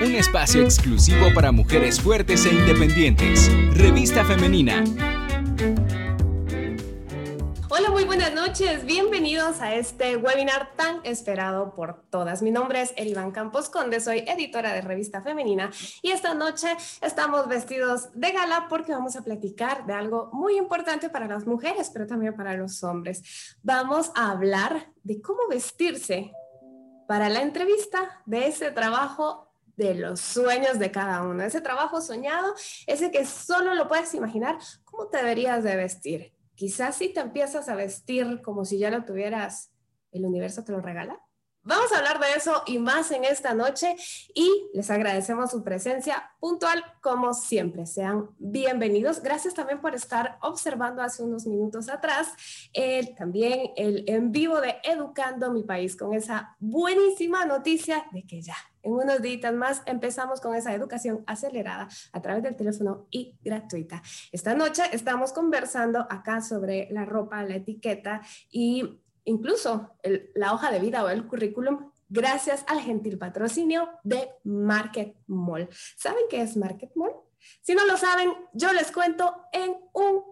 un espacio exclusivo para mujeres fuertes e independientes. Revista Femenina. Hola, muy buenas noches. Bienvenidos a este webinar tan esperado por todas. Mi nombre es Erivan Campos Conde, soy editora de Revista Femenina y esta noche estamos vestidos de gala porque vamos a platicar de algo muy importante para las mujeres, pero también para los hombres. Vamos a hablar de cómo vestirse para la entrevista de ese trabajo de los sueños de cada uno, ese trabajo soñado, ese que solo lo puedes imaginar, ¿cómo te deberías de vestir? Quizás si te empiezas a vestir como si ya lo tuvieras, el universo te lo regala. Vamos a hablar de eso y más en esta noche y les agradecemos su presencia puntual como siempre. Sean bienvenidos. Gracias también por estar observando hace unos minutos atrás el, también el en vivo de Educando mi país con esa buenísima noticia de que ya en unos días más empezamos con esa educación acelerada a través del teléfono y gratuita. Esta noche estamos conversando acá sobre la ropa, la etiqueta y incluso la hoja de vida o el currículum gracias al gentil patrocinio de Market Mall. ¿Saben qué es Market Mall? Si no lo saben, yo les cuento en un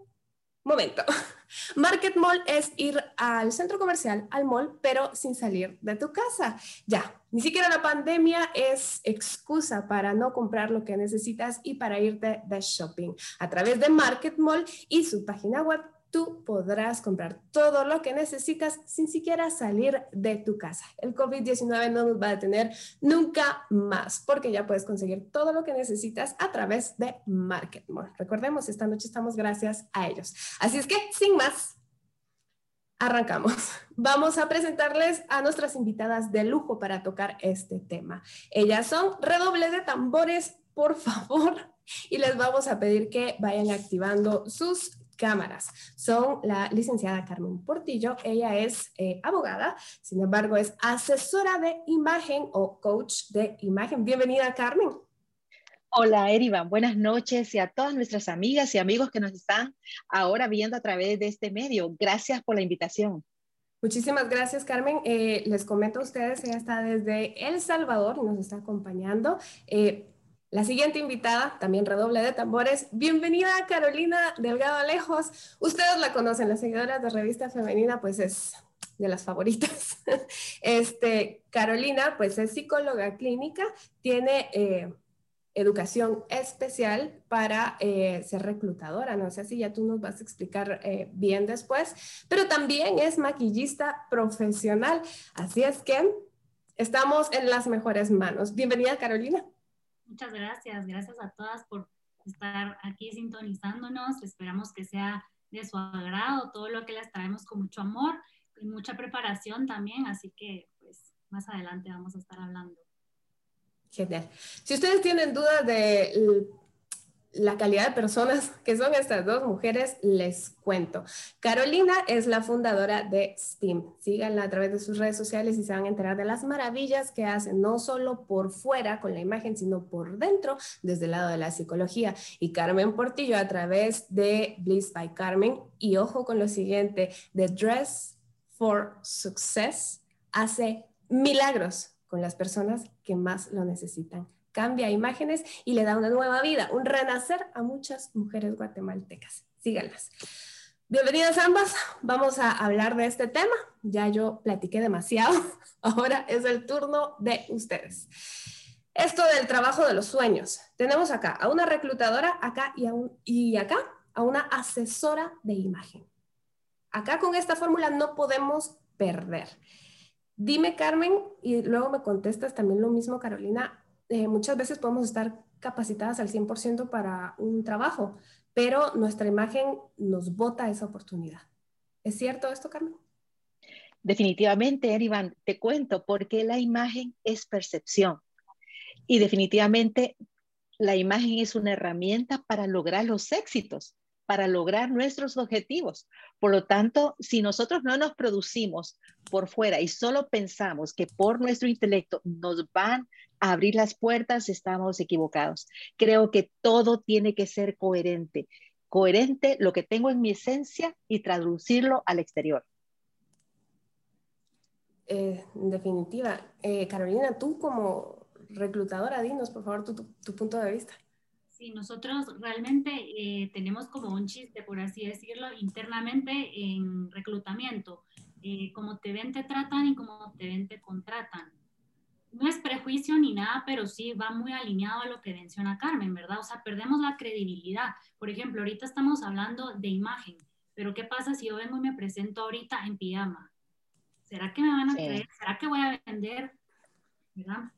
momento. Market Mall es ir al centro comercial, al mall, pero sin salir de tu casa. Ya, ni siquiera la pandemia es excusa para no comprar lo que necesitas y para irte de shopping. A través de Market Mall y su página web tú podrás comprar todo lo que necesitas sin siquiera salir de tu casa. El COVID-19 no nos va a detener nunca más porque ya puedes conseguir todo lo que necesitas a través de Market Mall. Recordemos, esta noche estamos gracias a ellos. Así es que, sin más, arrancamos. Vamos a presentarles a nuestras invitadas de lujo para tocar este tema. Ellas son redobles de tambores, por favor, y les vamos a pedir que vayan activando sus cámaras. Son la licenciada Carmen Portillo, ella es eh, abogada, sin embargo es asesora de imagen o coach de imagen. Bienvenida Carmen. Hola Erivan, buenas noches y a todas nuestras amigas y amigos que nos están ahora viendo a través de este medio. Gracias por la invitación. Muchísimas gracias, Carmen. Eh, les comento a ustedes, ella está desde El Salvador y nos está acompañando. Eh, la siguiente invitada, también redoble de tambores. Bienvenida Carolina Delgado Alejos. Ustedes la conocen, las seguidoras de Revista Femenina, pues es de las favoritas. Este, Carolina, pues es psicóloga clínica, tiene eh, educación especial para eh, ser reclutadora. No sé si ya tú nos vas a explicar eh, bien después, pero también es maquillista profesional. Así es que estamos en las mejores manos. Bienvenida, Carolina. Muchas gracias, gracias a todas por estar aquí sintonizándonos. Esperamos que sea de su agrado todo lo que les traemos con mucho amor y mucha preparación también, así que pues más adelante vamos a estar hablando. Genial. Si ustedes tienen dudas de la calidad de personas que son estas dos mujeres, les cuento. Carolina es la fundadora de STEAM. Síganla a través de sus redes sociales y se van a enterar de las maravillas que hacen, no solo por fuera con la imagen, sino por dentro, desde el lado de la psicología. Y Carmen Portillo a través de Bliss by Carmen. Y ojo con lo siguiente, The Dress for Success hace milagros con las personas que más lo necesitan cambia imágenes y le da una nueva vida, un renacer a muchas mujeres guatemaltecas. Síganlas. Bienvenidas ambas, vamos a hablar de este tema. Ya yo platiqué demasiado, ahora es el turno de ustedes. Esto del trabajo de los sueños. Tenemos acá a una reclutadora, acá y, y acá a una asesora de imagen. Acá con esta fórmula no podemos perder. Dime, Carmen, y luego me contestas también lo mismo, Carolina, eh, muchas veces podemos estar capacitadas al 100% para un trabajo, pero nuestra imagen nos bota esa oportunidad. ¿Es cierto esto, Carmen? Definitivamente, Erivan, te cuento, porque la imagen es percepción. Y definitivamente la imagen es una herramienta para lograr los éxitos, para lograr nuestros objetivos. Por lo tanto, si nosotros no nos producimos por fuera y solo pensamos que por nuestro intelecto nos van abrir las puertas, estamos equivocados. Creo que todo tiene que ser coherente. Coherente lo que tengo en mi esencia y traducirlo al exterior. Eh, en definitiva, eh, Carolina, tú como reclutadora. Dinos, por favor, tu, punto de vista. Sí, nosotros realmente eh, tenemos como un chiste, por así decirlo, internamente en reclutamiento. Eh, como te ven, te tratan y como te ven, te contratan. No es prejuicio ni nada, pero sí va muy alineado a lo que menciona Carmen, ¿verdad? O sea, perdemos la credibilidad. Por ejemplo, ahorita estamos hablando de imagen, pero ¿qué pasa si yo vengo y me presento ahorita en pijama? ¿Será que me van a creer? ¿Será que voy a vender? ¿Verdad?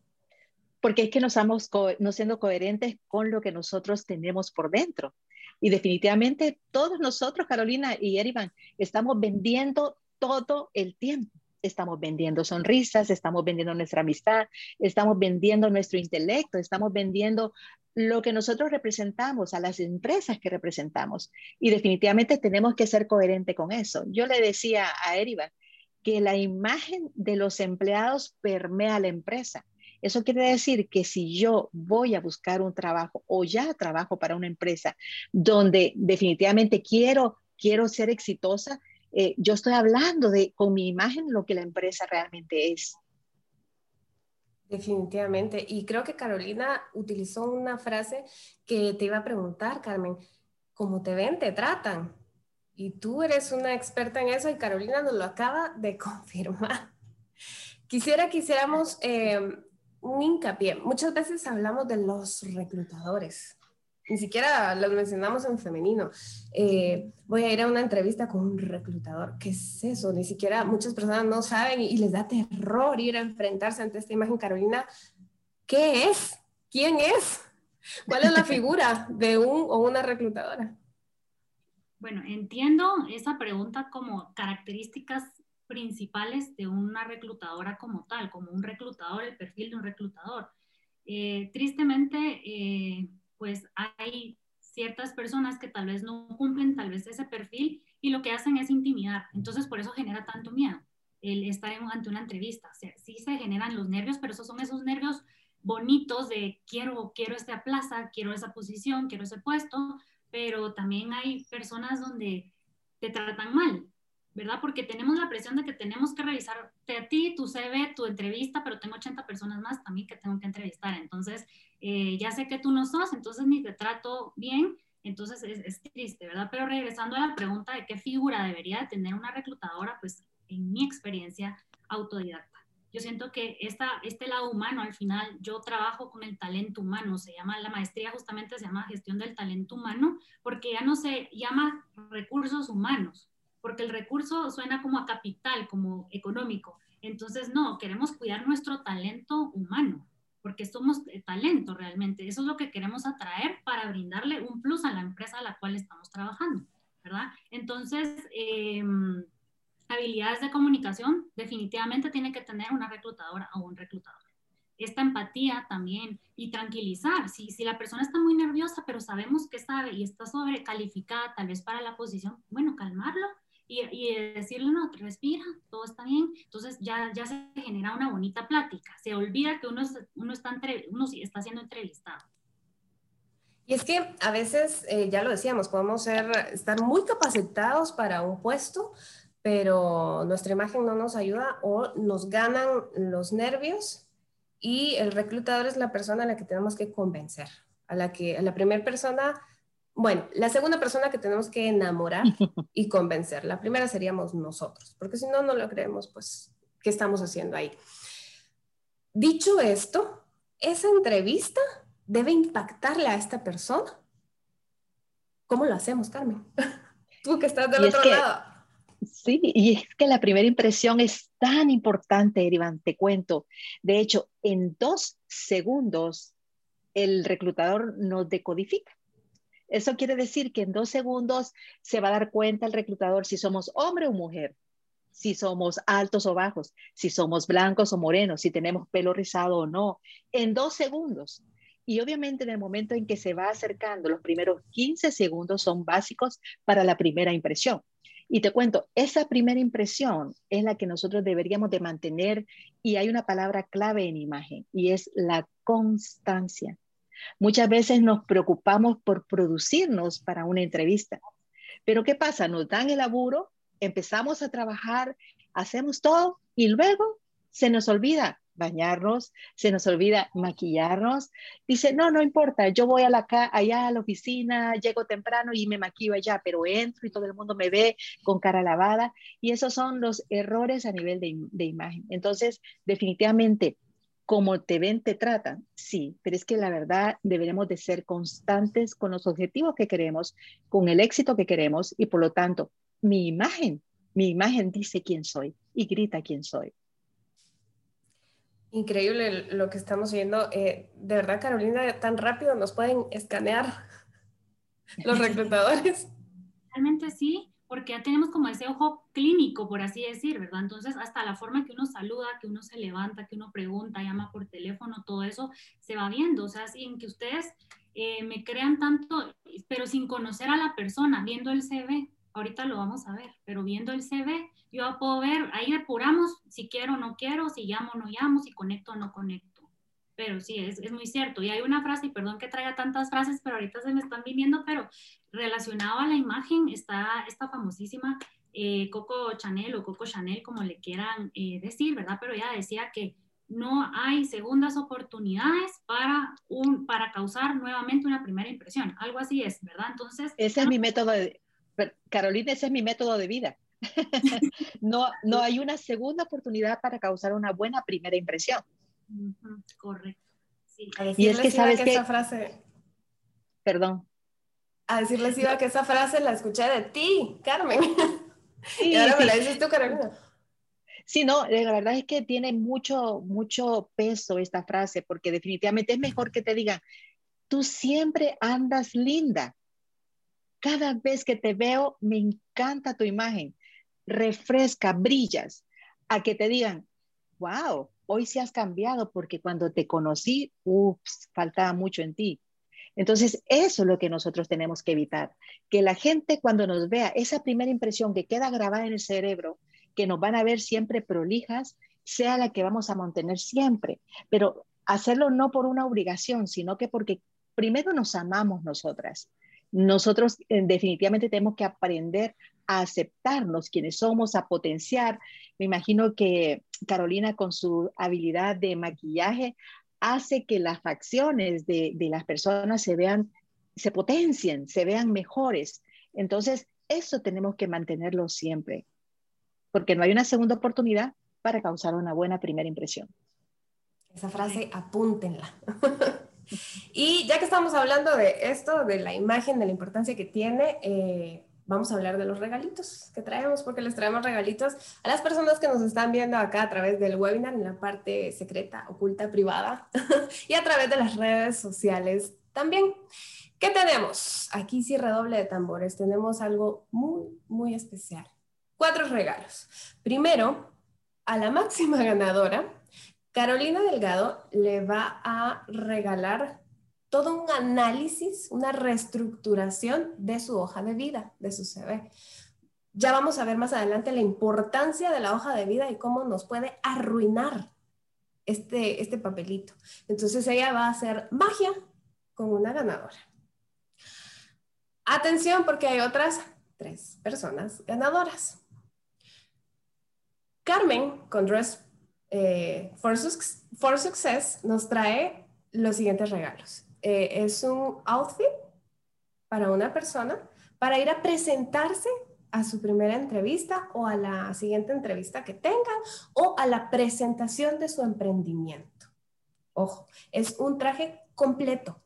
Porque es que no estamos no siendo coherentes con lo que nosotros tenemos por dentro. Y definitivamente todos nosotros, Carolina y Erivan, estamos vendiendo todo el tiempo. Estamos vendiendo sonrisas, estamos vendiendo nuestra amistad, estamos vendiendo nuestro intelecto, estamos vendiendo lo que nosotros representamos, a las empresas que representamos. Y definitivamente tenemos que ser coherentes con eso. Yo le decía a Erivan que la imagen de los empleados permea la empresa. Eso quiere decir que si yo voy a buscar un trabajo o ya trabajo para una empresa donde definitivamente quiero, quiero ser exitosa, eh, yo estoy hablando de con mi imagen lo que la empresa realmente es. Definitivamente. Y creo que Carolina utilizó una frase que te iba a preguntar, Carmen. ¿Cómo te ven, te tratan? Y tú eres una experta en eso y Carolina nos lo acaba de confirmar. Quisiera que hiciéramos eh, un hincapié. Muchas veces hablamos de los reclutadores, ni siquiera los mencionamos en femenino. Eh, voy a ir a una entrevista con un reclutador. ¿Qué es eso? Ni siquiera muchas personas no saben y, les da terror ir a enfrentarse ante esta imagen. Carolina, ¿qué es? ¿Quién es? ¿Cuál es la figura de un o una reclutadora? Bueno, entiendo esa pregunta como características principales de una reclutadora como tal, como un reclutador, el perfil de un reclutador. Eh, tristemente, eh, pues hay ciertas personas que tal vez no cumplen tal vez ese perfil y lo que hacen es intimidar. Entonces, por eso genera tanto miedo el estar ante una entrevista. O sea, sí se generan los nervios, pero esos son esos nervios bonitos de quiero, quiero esta plaza, quiero esa posición, quiero ese puesto, pero también hay personas donde te tratan mal, ¿verdad? Porque tenemos la presión de que tenemos que revisarte a ti, tu CV, tu entrevista, pero tengo 80 personas más también que tengo que entrevistar. Entonces, eh, ya sé que tú no sos, entonces ni te trato bien, entonces es, es, triste, ¿verdad? Pero regresando a la pregunta de qué figura debería tener una reclutadora, pues en mi experiencia, autodidacta. Yo siento que esta, este lado humano, al final, yo trabajo con el talento humano, se llama, la maestría justamente se llama gestión del talento humano, porque ya no se llama recursos humanos, porque el recurso suena como a capital, como económico. Entonces, no, queremos cuidar nuestro talento humano, porque somos talento realmente. Eso es lo que queremos atraer para brindarle un plus a la empresa a la cual estamos trabajando, ¿verdad? Entonces, em, habilidades de comunicación definitivamente tiene que tener una reclutadora o un reclutador. Esta empatía también y tranquilizar. Si, si la persona está muy nerviosa, pero sabemos que sabe y está sobrecalificada tal vez para la posición, bueno, calmarlo y, decirle, no, respira, todo está bien. Entonces ya, ya se genera una bonita plática. Se olvida que uno, uno, está, entre, uno está siendo entrevistado. Y es que a veces, eh, ya lo decíamos, podemos ser, estar muy capacitados para un puesto, pero nuestra imagen no nos ayuda o nos ganan los nervios y el reclutador es la persona a la que tenemos que convencer, a la que a la primera persona bueno, la segunda persona que tenemos que enamorar y convencer. La primera seríamos nosotros, porque si no, no lo creemos, pues, ¿qué estamos haciendo ahí? Dicho esto, esa entrevista debe impactarle a esta persona. ¿Cómo lo hacemos, Carmen? Tú que estás del otro lado. Sí, y es que la primera impresión es tan importante, Iván, te cuento. De hecho, en dos segundos, el reclutador nos decodifica eso quiere decir que en dos segundos se va a dar cuenta el reclutador si somos hombre o mujer, si somos altos o bajos, si somos blancos o morenos, si tenemos pelo rizado o no, en dos segundos. Y obviamente en el momento en que se va acercando, los primeros 15 segundos son básicos para la primera impresión. Y te cuento, esa primera impresión es la que nosotros deberíamos de mantener y hay una palabra clave en imagen y es la constancia. Muchas veces nos preocupamos por producirnos para una entrevista. Pero ¿qué pasa? Nos dan el laburo, empezamos a trabajar, hacemos todo y luego se nos olvida bañarnos, se nos olvida maquillarnos. Dice, no, no importa, yo voy a la allá a la oficina, llego temprano y me maquillo allá, pero entro y todo el mundo me ve con cara lavada. Y esos son los errores a nivel de, de imagen. Entonces, definitivamente, como te ven, te tratan, sí, pero es que la verdad deberemos de ser constantes con los objetivos que queremos, con el éxito que queremos y por lo tanto, mi imagen, mi imagen dice quién soy y grita quién soy. Increíble lo que estamos viendo. Eh, de verdad, Carolina, tan rápido nos pueden escanear los reclutadores. Realmente sí, porque ya tenemos como ese ojo clínico, por así decir, ¿verdad? Entonces, hasta la forma que uno saluda, que uno se levanta, que uno pregunta, llama por teléfono, todo eso se va viendo. O sea, sin que ustedes eh, me crean tanto, pero sin conocer a la persona, viendo el CV, ahorita lo vamos a ver, pero viendo el CV, yo puedo ver, ahí depuramos si quiero o no quiero, si llamo o no llamo, si conecto o no conecto. Pero sí, es, es, muy cierto. Y hay una frase, y perdón que traiga tantas frases, pero ahorita se me están viniendo, pero relacionado a la imagen está esta famosísima eh, Coco Chanel o Coco Chanel, como le quieran eh, decir, ¿verdad? Pero ella decía que no hay segundas oportunidades para, un, para causar nuevamente una primera impresión. Algo así es, ¿verdad? Entonces... Ese es mi método, de, Carolina, ese es mi método de vida. no, no hay una segunda oportunidad para causar una buena primera impresión. Correcto. Sí. Y es que sabes que, esa frase... Perdón. A decirles iba que esa frase la escuché de ti, Carmen. y ahora me la dices tú, Carolina. Sí, no, la verdad es que tiene mucho, mucho peso esta frase, porque definitivamente es mejor que te digan, tú siempre andas linda. Cada vez que te veo, me encanta tu imagen refresca, brillas, a que te digan, wow, hoy sí has cambiado porque cuando te conocí, ups, faltaba mucho en ti. Entonces, eso es lo que nosotros tenemos que evitar, que la gente cuando nos vea, esa primera impresión que queda grabada en el cerebro, que nos van a ver siempre prolijas, sea la que vamos a mantener siempre, pero hacerlo no por una obligación, sino que porque primero nos amamos nosotras. Nosotros eh, definitivamente tenemos que aprender a aceptarnos quienes somos, a potenciar. Me imagino que Carolina con su habilidad de maquillaje hace que las facciones de, las personas se vean, se potencien, se vean mejores. Entonces, eso tenemos que mantenerlo siempre, porque no hay una segunda oportunidad para causar una buena primera impresión. Esa frase, apúntenla. y ya que estamos hablando de esto, de la imagen, de la importancia que tiene, eh, vamos a hablar de los regalitos que traemos, porque les traemos regalitos a las personas que nos están viendo acá a través del webinar en la parte secreta, oculta, privada y a través de las redes sociales también. ¿Qué tenemos? Aquí sí redoble de tambores. Tenemos algo muy, muy especial. Cuatro regalos. Primero, a la máxima ganadora, Carolina Delgado le va a regalar todo un análisis, una reestructuración de su hoja de vida, de su CV. Ya vamos a ver más adelante la importancia de la hoja de vida y cómo nos puede arruinar este, este papelito. Entonces ella va a hacer magia con una ganadora. Atención porque hay otras tres personas ganadoras. Carmen con Dress eh, for, for Success nos trae los siguientes regalos. Eh, es un outfit para una persona para ir a presentarse a su primera entrevista o a la siguiente entrevista que tengan o a la presentación de su emprendimiento. Ojo, es un traje completo.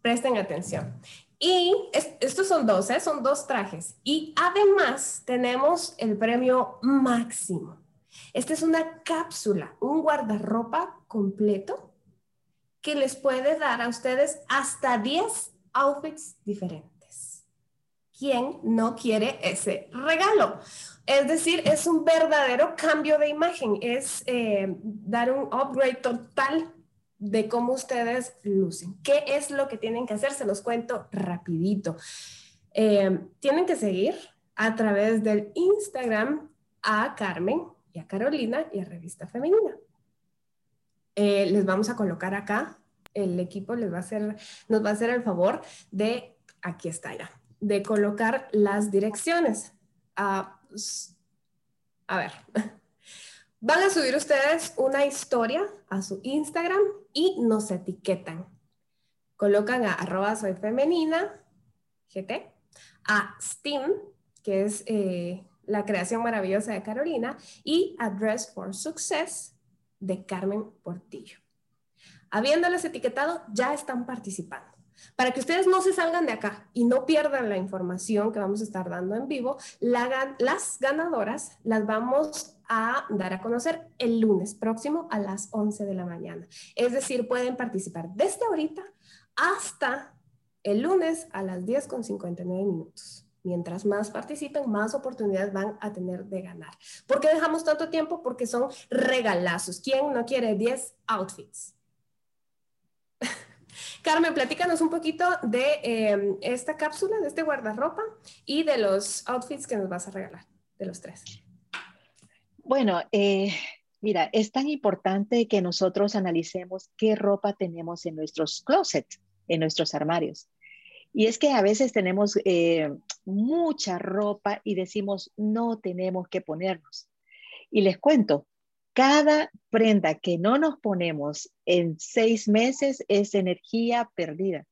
Presten atención. Y estos son dos, ¿eh? son dos trajes. Y además tenemos el premio máximo. Esta es una cápsula, un guardarropa completo que les puede dar a ustedes hasta 10 outfits diferentes. ¿Quién no quiere ese regalo? Es decir, es un verdadero cambio de imagen, es eh, dar un upgrade total de cómo ustedes lucen. ¿Qué es lo que tienen que hacer? Se los cuento rapidito. Eh, tienen que seguir a través del Instagram a Carmen y a Carolina y a Revista Femenina. Eh, les vamos a colocar acá, el equipo les va a hacer, nos va a hacer el favor de, aquí está ya, de colocar las direcciones. a ver, Van a subir ustedes una historia a su Instagram y nos etiquetan. Colocan a arroba soy femenina, GT, a STEAM, que es eh, la creación maravillosa de Carolina, y a Dress for Success de Carmen Portillo. Habiéndoles etiquetado, ya están participando. Para que ustedes no se salgan de acá y no pierdan la información que vamos a estar dando en vivo, las ganadoras las vamos a dar a conocer el lunes próximo a las 11 de la mañana. Es decir, pueden participar desde ahorita hasta el lunes a las 10 con 59 minutos. Mientras más participen, más oportunidades van a tener de ganar. ¿Por qué dejamos tanto tiempo? Porque son regalazos. ¿Quién no quiere 10 outfits? Carmen, platícanos un poquito de em, esta cápsula, de este guardarropa y de los outfits que nos vas a regalar, de los tres. Bueno, eh, mira, es tan importante que nosotros analicemos qué ropa tenemos en nuestros closets, en nuestros armarios. Y es que a veces tenemos eh, mucha ropa y decimos, no tenemos que ponernos. Y les cuento, cada prenda que no nos ponemos en seis meses es energía perdida.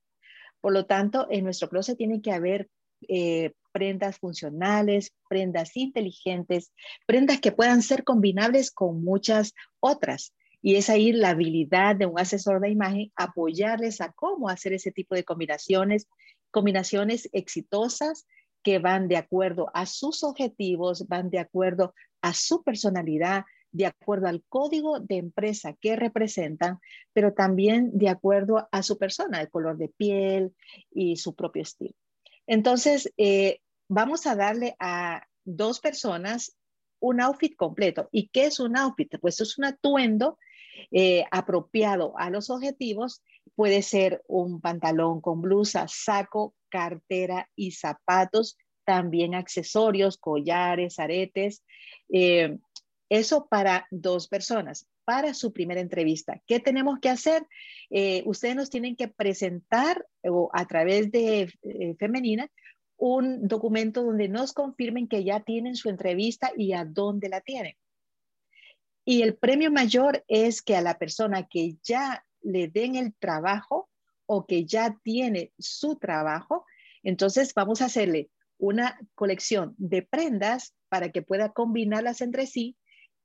Por lo tanto, en nuestro closet tiene que haber eh, prendas funcionales, prendas inteligentes, prendas que puedan ser combinables con muchas otras. Y es ahí la habilidad de un asesor de imagen apoyarles a cómo hacer ese tipo de combinaciones, combinaciones exitosas que van de acuerdo a sus objetivos, van de acuerdo a su personalidad, de acuerdo al código de empresa que representan, pero también de acuerdo a su persona, el color de piel y su propio estilo. Entonces, eh, vamos a darle a dos personas un outfit completo. ¿Y qué es un outfit? Pues es un atuendo eh, apropiado a los objetivos. Puede ser un pantalón con blusa, saco, cartera y zapatos, también accesorios, collares, aretes. Eh, eso para dos personas, para su primera entrevista. ¿Qué tenemos que hacer? Eh, ustedes nos tienen que presentar o a través de eh, Femenina un documento donde nos confirmen que ya tienen su entrevista y a dónde la tienen. Y el premio mayor es que a la persona que ya le den el trabajo o que ya tiene su trabajo, entonces vamos a hacerle una colección de prendas para que pueda combinarlas entre sí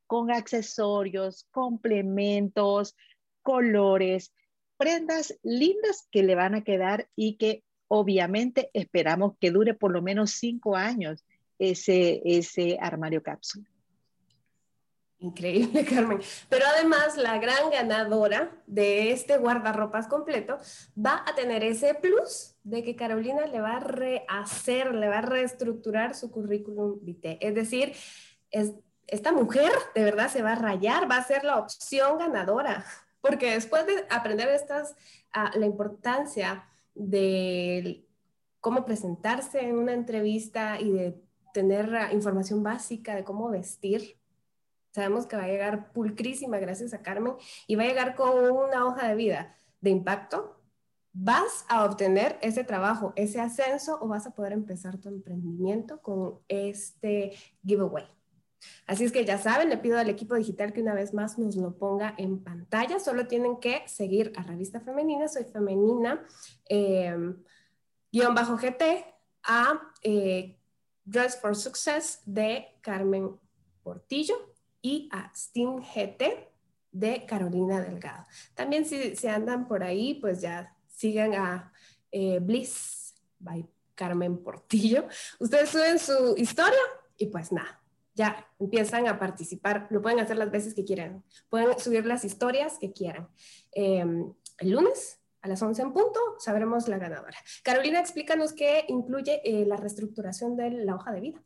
con accesorios, complementos, colores, prendas lindas que le van a quedar y que obviamente esperamos que dure por lo menos cinco años ese, ese armario cápsula. Increíble, Carmen. Pero además, la gran ganadora de este guardarropas completo va a tener ese plus de que Carolina le va a rehacer, le va a reestructurar su currículum vitae. Es decir, es esta mujer de verdad se va a rayar, va a ser la opción ganadora, porque después de aprender estas, ah, la importancia de cómo presentarse en una entrevista y de tener ah, información básica de cómo vestir, sabemos que va a llegar pulcrísima gracias a Carmen y va a llegar con una hoja de vida de impacto, vas a obtener ese trabajo, ese ascenso o vas a poder empezar tu emprendimiento con este giveaway. Así es que ya saben, le pido al equipo digital que una vez más nos lo ponga en pantalla. Solo tienen que seguir a Revista Femenina, soy femenina, em, guion bajo GT, a eh, Dress for Success de Carmen Portillo y a Steam GT de Carolina Delgado. También si, se andan por ahí, pues ya sigan a eh, Bliss by Carmen Portillo. Ustedes suben su historia y pues nada, ya empiezan a participar. Lo pueden hacer las veces que quieran. Pueden subir las historias que quieran. Em, el lunes a las 11 en punto sabremos la ganadora. Carolina, explícanos qué incluye eh, la reestructuración de la hoja de vida.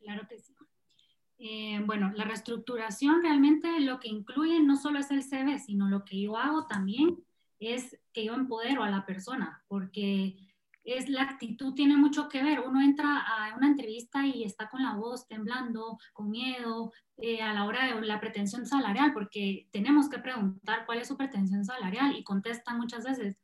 Claro que sí. Eh, bueno, la reestructuración realmente lo que incluye no solo es el CV, sino lo que yo hago también es que yo empodero a la persona, porque es la actitud tiene mucho que ver. Uno entra a una entrevista y está con la voz temblando, con miedo, eh, a la hora de la pretensión salarial, porque tenemos que preguntar cuál es su pretensión salarial y contestan muchas veces,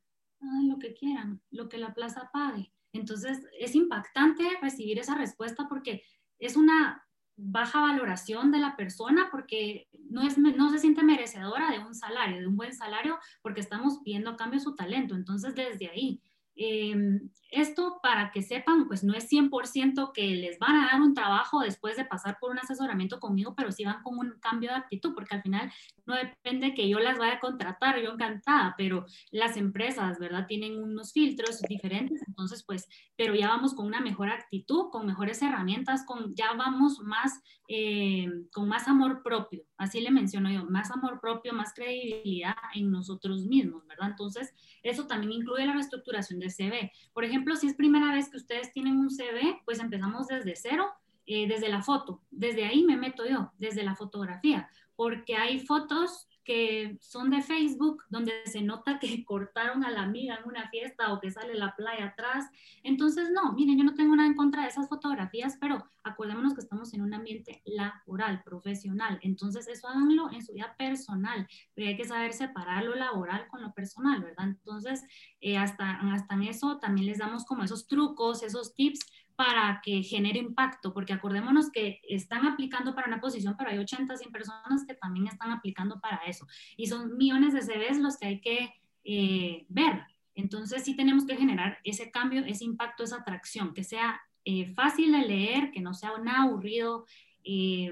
lo que quieran, lo que la plaza pague. Entonces es impactante recibir esa respuesta porque es una baja valoración de la persona porque no, es, no se siente merecedora de un salario, de un buen salario, porque estamos pidiendo a cambio su talento. Entonces, desde ahí, Em, esto para que sepan, pues no es 100% que les van a dar un trabajo después de pasar por un asesoramiento conmigo, pero sí van con un cambio de actitud, porque al final no depende que yo las vaya a contratar, yo encantada, pero las empresas, ¿verdad? Tienen unos filtros diferentes, entonces pues, pero ya vamos con una mejor actitud, con mejores herramientas, con, ya vamos más, eh, con más amor propio, así le menciono yo, más amor propio, más credibilidad en nosotros mismos, ¿verdad? Entonces, eso también incluye la reestructuración del CV. Por ejemplo, si es primera vez que ustedes tienen un CV, pues empezamos desde cero, eh, desde la foto. Desde ahí me meto yo, desde la fotografía, porque hay fotos que son de Facebook, donde se nota que cortaron a la amiga en una fiesta o que sale la playa atrás. Entonces, no, miren, yo no tengo nada en contra de esas fotografías, pero acordémonos que estamos en un ambiente laboral, profesional. Entonces, eso háganlo en su vida personal, pero hay que saber separar lo laboral con lo personal, ¿verdad? Entonces, eh, hasta, hasta en eso también les damos como esos trucos, esos tips para que genere impacto, porque acordémonos que están aplicando para una posición, pero hay 80, 100 personas que también están aplicando para eso. Y son millones de CVs los que hay que eh, ver. Entonces sí tenemos que generar ese cambio, ese impacto, esa atracción, que sea eh, fácil de leer, que no sea nada aburrido. Eh,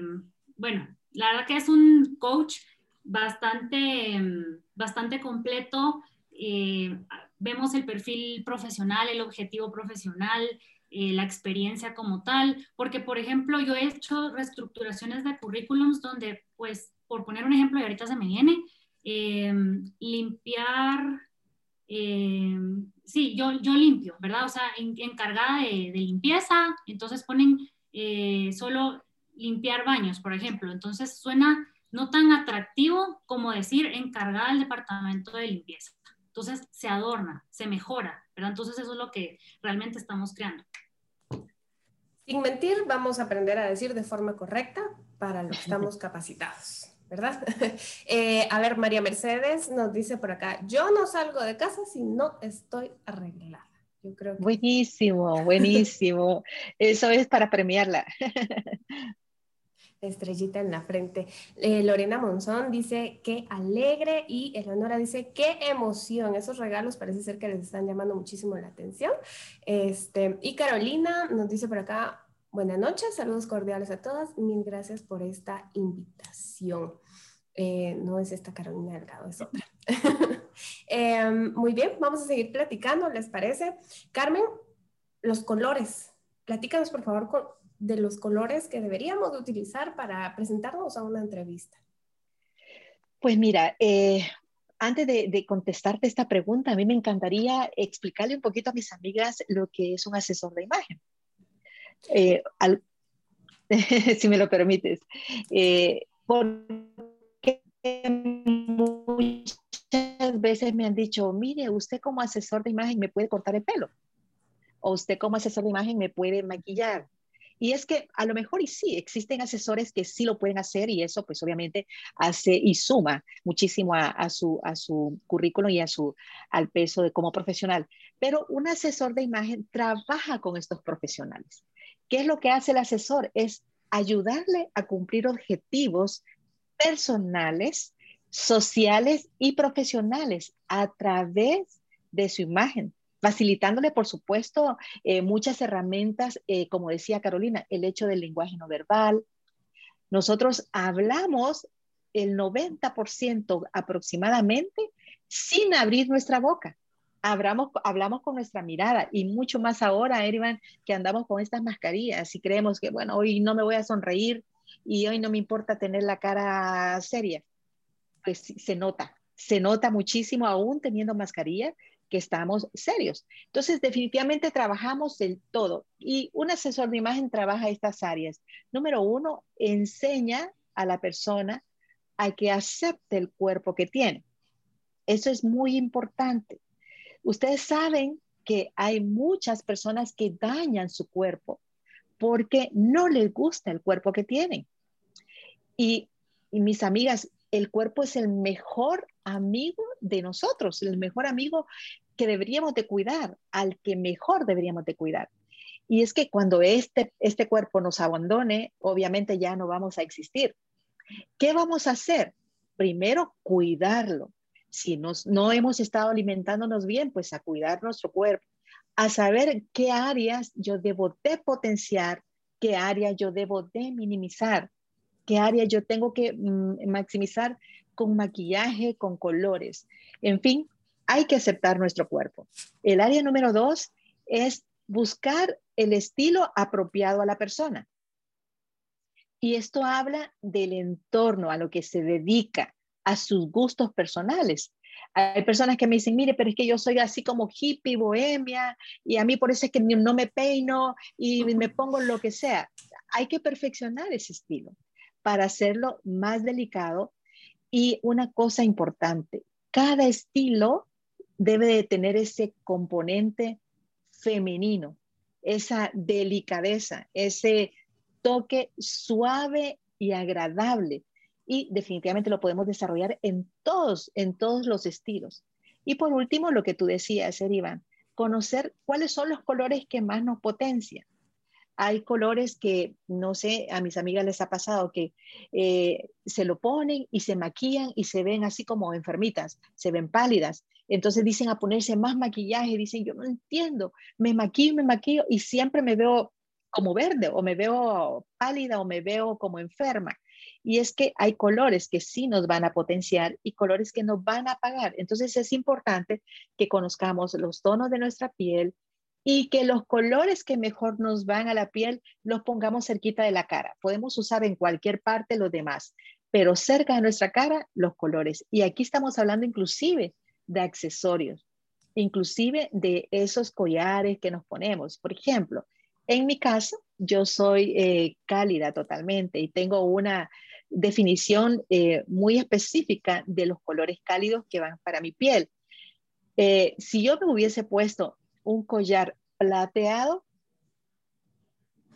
bueno, la verdad que es un coach bastante, bastante completo. vemos el perfil profesional, el objetivo profesional, eh, la experiencia como tal, porque por ejemplo yo he hecho reestructuraciones de currículums donde, pues, por poner un ejemplo, y ahorita se me viene, eh, limpiar, eh, sí, yo, yo limpio, ¿verdad? O sea, encargada de, de, limpieza, entonces ponen solo limpiar baños, por ejemplo, entonces suena no tan atractivo como decir encargada del departamento de limpieza. Entonces se adorna, se mejora, ¿verdad? Entonces eso es lo que realmente estamos creando. Sin mentir, vamos a aprender a decir de forma correcta para lo que estamos capacitados. ¿verdad? Eh, a ver, María Mercedes nos dice por acá, yo no salgo de casa si no estoy arreglada. Yo creo Buenísimo, buenísimo. Eso es para premiarla. Estrellita en la frente. Eh, Lorena Monzón dice que alegre y Eleonora dice qué emoción. Esos regalos parece ser que les están llamando muchísimo la atención. Este, y Carolina nos dice por acá, buenas noches, saludos cordiales a todas. Mil gracias por esta invitación. Eh, no es esta Carolina Delgado, es otra. Em, muy bien, vamos a seguir platicando, ¿les parece? Carmen, los colores. Platícanos, por favor, de los colores que deberíamos utilizar para presentarnos a una entrevista? Pues mira, eh, antes de, contestarte esta pregunta, a mí me encantaría explicarle un poquito a mis amigas lo que es un asesor de imagen. Eh, si me lo permites. Eh, porque muchas veces me han dicho, mire, usted como asesor de imagen me puede cortar el pelo. O usted como asesor de imagen me puede maquillar y es que a lo mejor y sí, existen asesores que sí lo pueden hacer y eso pues obviamente hace y suma muchísimo a, su, a su currículum y a su, al peso de como profesional. Pero un asesor de imagen trabaja con estos profesionales. ¿Qué es lo que hace el asesor? Es ayudarle a cumplir objetivos personales, sociales y profesionales a través de su imagen, facilitándole, por supuesto, eh, muchas herramientas, eh, como decía Carolina, el hecho del lenguaje no verbal. Nosotros hablamos el 90% aproximadamente sin abrir nuestra boca. Hablamos, hablamos con nuestra mirada y mucho más ahora, Erivan, que andamos con estas mascarillas y creemos que, bueno, hoy no me voy a sonreír y hoy no me importa tener la cara seria. Pues se nota, se nota muchísimo aún teniendo mascarilla que estamos serios. Entonces, definitivamente trabajamos del todo y un asesor de imagen trabaja estas áreas. Número uno, enseña a la persona a que acepte el cuerpo que tiene. Eso es muy importante. Ustedes saben que hay muchas personas que dañan su cuerpo porque no les gusta el cuerpo que tienen. Y, y mis amigas, el cuerpo es el mejor amigo de nosotros, el mejor amigo que deberíamos de cuidar, al que mejor deberíamos de cuidar. Y es que cuando este, este cuerpo nos abandone, obviamente ya no vamos a existir. ¿Qué vamos a hacer? Primero, cuidarlo. Si nos, no hemos estado alimentándonos bien, pues a cuidar nuestro cuerpo, a saber qué áreas yo debo de potenciar, qué áreas yo debo de minimizar, qué áreas yo tengo que mm, maximizar con maquillaje, con colores. En fin, hay que aceptar nuestro cuerpo. El área número dos es buscar el estilo apropiado a la persona. Y esto habla del entorno, a lo que se dedica, a sus gustos personales. Hay personas que me dicen, mire, pero es que yo soy así como hippie, bohemia, y a mí por eso es que no me peino y me pongo lo que sea. Hay que perfeccionar ese estilo para hacerlo más delicado. Y una cosa importante, cada estilo debe de tener ese componente femenino, esa delicadeza, ese toque suave y agradable. Y definitivamente lo podemos desarrollar en todos, en todos los estilos. Y por último, lo que tú decías, Iván, conocer cuáles son los colores que más nos potencian. Hay colores que, no sé, a mis amigas les ha pasado que eh, se lo ponen y se maquillan y se ven así como enfermitas, se ven pálidas. Entonces dicen a ponerse más maquillaje, dicen, yo no entiendo, me maquillo, me maquillo y siempre me veo como verde o me veo pálida o me veo como enferma. Y es que hay colores que sí nos van a potenciar y colores que nos van a apagar. Entonces es importante que conozcamos los tonos de nuestra piel, y que los colores que mejor nos van a la piel los pongamos cerquita de la cara. Podemos usar en cualquier parte los demás, pero cerca de nuestra cara los colores. Y aquí estamos hablando inclusive de accesorios, inclusive de esos collares que nos ponemos. Por ejemplo, en mi caso, yo soy eh, cálida totalmente y tengo una definición eh, muy específica de los colores cálidos que van para mi piel. Eh, si yo me hubiese puesto un collar plateado,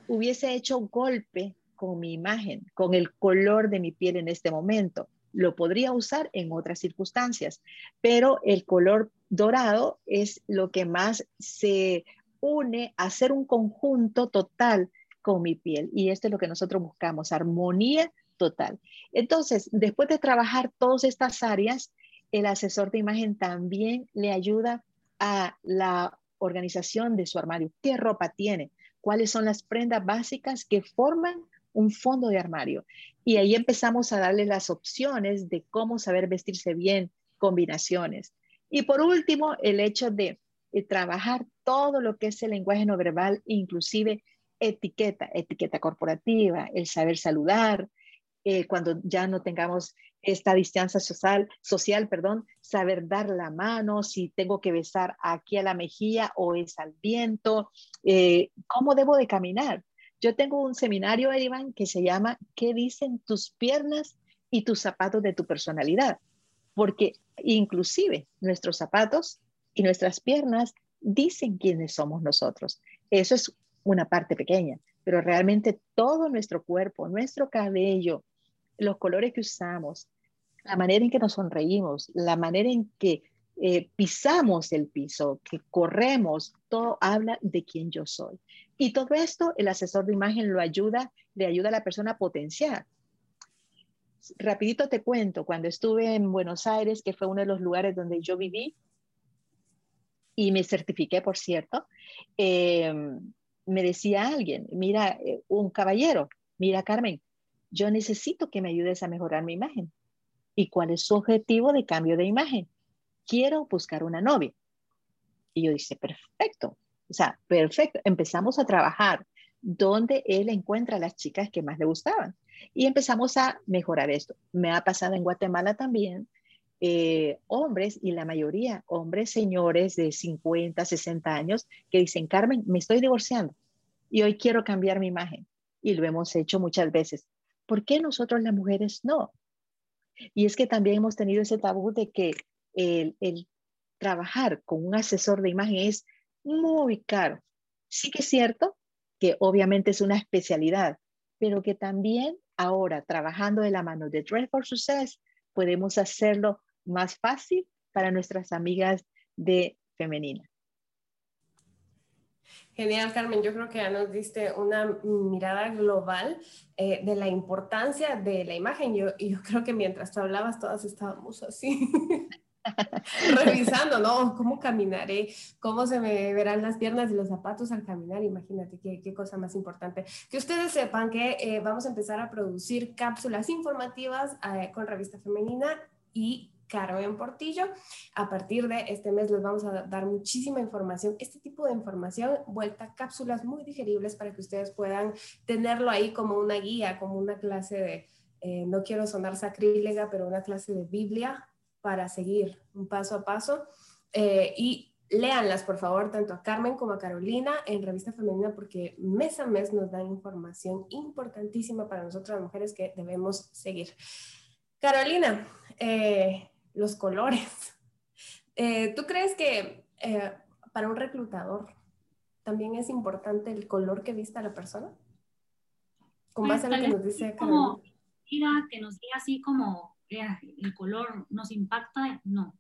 hubiese hecho golpe con mi imagen, con el color de mi piel en este momento. Lo podría usar en otras circunstancias, pero el color dorado es lo que más se une a ser un conjunto total con mi piel. Y esto es lo que nosotros buscamos, armonía total. Entonces, después de trabajar todas estas áreas, el asesor de imagen también le ayuda a la organización de su armario. ¿Qué ropa tiene? ¿Cuáles son las prendas básicas que forman un fondo de armario? Y ahí empezamos a darle las opciones de cómo saber vestirse bien, combinaciones. Y por último, el hecho de, trabajar todo lo que es el lenguaje no verbal, inclusive etiqueta, etiqueta corporativa, el saber saludar, eh, cuando ya no tengamos esta distancia social, social, perdón, saber dar la mano, si tengo que besar aquí a la mejilla o es al viento, eh, cómo debo de caminar. Yo tengo un seminario, Iván, que se llama ¿Qué dicen tus piernas y tus zapatos de tu personalidad? Porque inclusive nuestros zapatos y nuestras piernas dicen quiénes somos nosotros. Eso es una parte pequeña, pero realmente todo nuestro cuerpo, nuestro cabello, los colores que usamos, la manera en que nos sonreímos, la manera en que eh, pisamos el piso, que corremos, todo habla de quién yo soy. Y todo esto el asesor de imagen lo ayuda, le ayuda a la persona a potenciar. Rapidito te cuento, cuando estuve en Buenos Aires, que fue uno de los lugares donde yo viví y me certifiqué, por cierto, em, me decía alguien, mira, eh, un caballero, mira Carmen, yo necesito que me ayudes a mejorar mi imagen ¿Y cuál es su objetivo de cambio de imagen? Quiero buscar una novia. Y yo dije, perfecto. O sea, perfecto. Empezamos a trabajar donde él encuentra a las chicas que más le gustaban. Y empezamos a mejorar esto. Me ha pasado en Guatemala también. Eh, hombres, y la mayoría, hombres señores de 50, 60 años, que dicen, Carmen, me estoy divorciando y hoy quiero cambiar mi imagen. Y lo hemos hecho muchas veces. ¿Por qué nosotros las mujeres no? Y es que también hemos tenido ese tabú de que el, trabajar con un asesor de imagen es muy caro. Sí que es cierto que obviamente es una especialidad, pero que también ahora trabajando de la mano de Dress for Success podemos hacerlo más fácil para nuestras amigas de femenina. Genial, Carmen. Yo creo que ya nos diste una mirada global eh, de la importancia de la imagen. Yo, creo que mientras tú hablabas, todas estábamos así, revisando, ¿no? ¿Cómo caminaré? ¿Cómo se me verán las piernas y los zapatos al caminar? Imagínate qué, qué cosa más importante. Que ustedes sepan que eh, vamos a empezar a producir cápsulas informativas eh, con revista femenina y Carmen Portillo. A partir de este mes les vamos a dar muchísima información, este tipo de información vuelta a cápsulas muy digeribles para que ustedes puedan tenerlo ahí como una guía, como una clase de, eh, no quiero sonar sacrílega, pero una clase de Biblia para seguir un paso a paso. Eh, y léanlas, por favor, tanto a Carmen como a Carolina en Revista Femenina, porque mes a mes nos dan información importantísima para nosotras mujeres que debemos seguir. Carolina, eh, los colores. Eh, ¿Tú crees que eh, para un reclutador también es importante el color que vista la persona? Con base a lo que nos dice como diga, que nos diga así como el color nos impacta, no.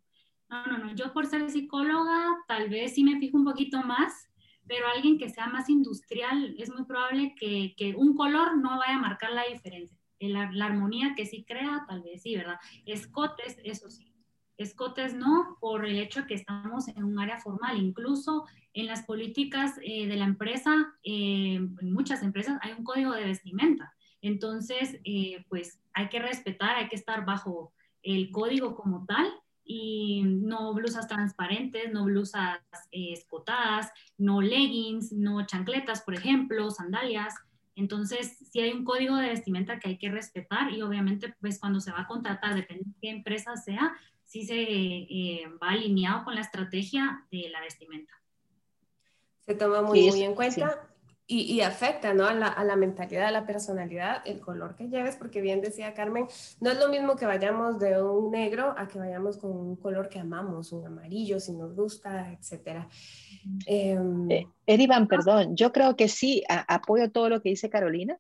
No, no, no. Yo por ser psicóloga tal vez sí me fijo un poquito más, pero alguien que sea más industrial es muy probable que, que un color no vaya a marcar la diferencia la, la, armonía que sí crea, tal vez sí, ¿verdad? Escotes, eso sí. Escotes no, por el hecho de que estamos en un área formal. Incluso en las políticas eh, de la empresa, eh, en muchas empresas hay un código de vestimenta. Entonces, eh, pues hay que respetar, hay que estar bajo el código como tal y no blusas transparentes, no blusas escotadas, no leggings, no chancletas, por ejemplo, sandalias. Entonces, sí hay un código de vestimenta que hay que respetar y obviamente, pues cuando se va a contratar, depende de qué empresa sea, sí se eh, va alineado con la estrategia de la vestimenta. Se toma muy, muy en cuenta. Y, afecta ¿no? a, la, a la mentalidad, a la personalidad, el color que lleves, porque bien decía Carmen, no es lo mismo que vayamos de un negro a que vayamos con un color que amamos, un amarillo, si nos gusta, etcétera. Eh, eh, Erivan, perdón, yo creo que sí, apoyo todo lo que dice Carolina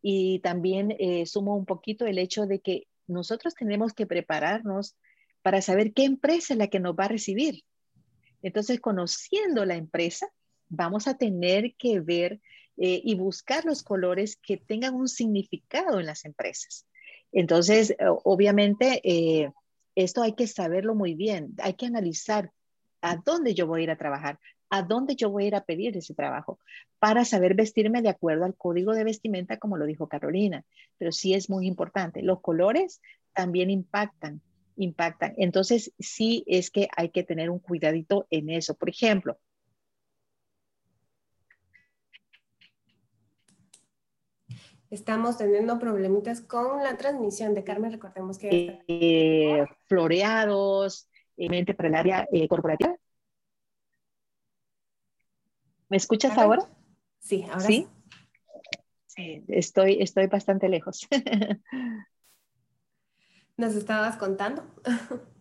y también eh, sumo un poquito el hecho de que nosotros tenemos que prepararnos para saber qué empresa es la que nos va a recibir. Entonces, conociendo la empresa, vamos a tener que ver y buscar los colores que tengan un significado en las empresas. Entonces, obviamente, esto hay que saberlo muy bien, hay que analizar a dónde yo voy a ir a trabajar, a dónde yo voy a ir a pedir ese trabajo para saber vestirme de acuerdo al código de vestimenta, como lo dijo Carolina. Pero sí es muy importante. Los colores también impactan, impactan. Entonces, sí es que hay que tener un cuidadito en eso. Por ejemplo, Estamos teniendo problemitas con la transmisión de Carmen. Recordemos que... Eh, floreados, eh, para el área eh, corporativa. ¿Me escuchas ahora? Sí, ahora sí. sí. estoy, estoy bastante lejos. ¿Nos estabas contando?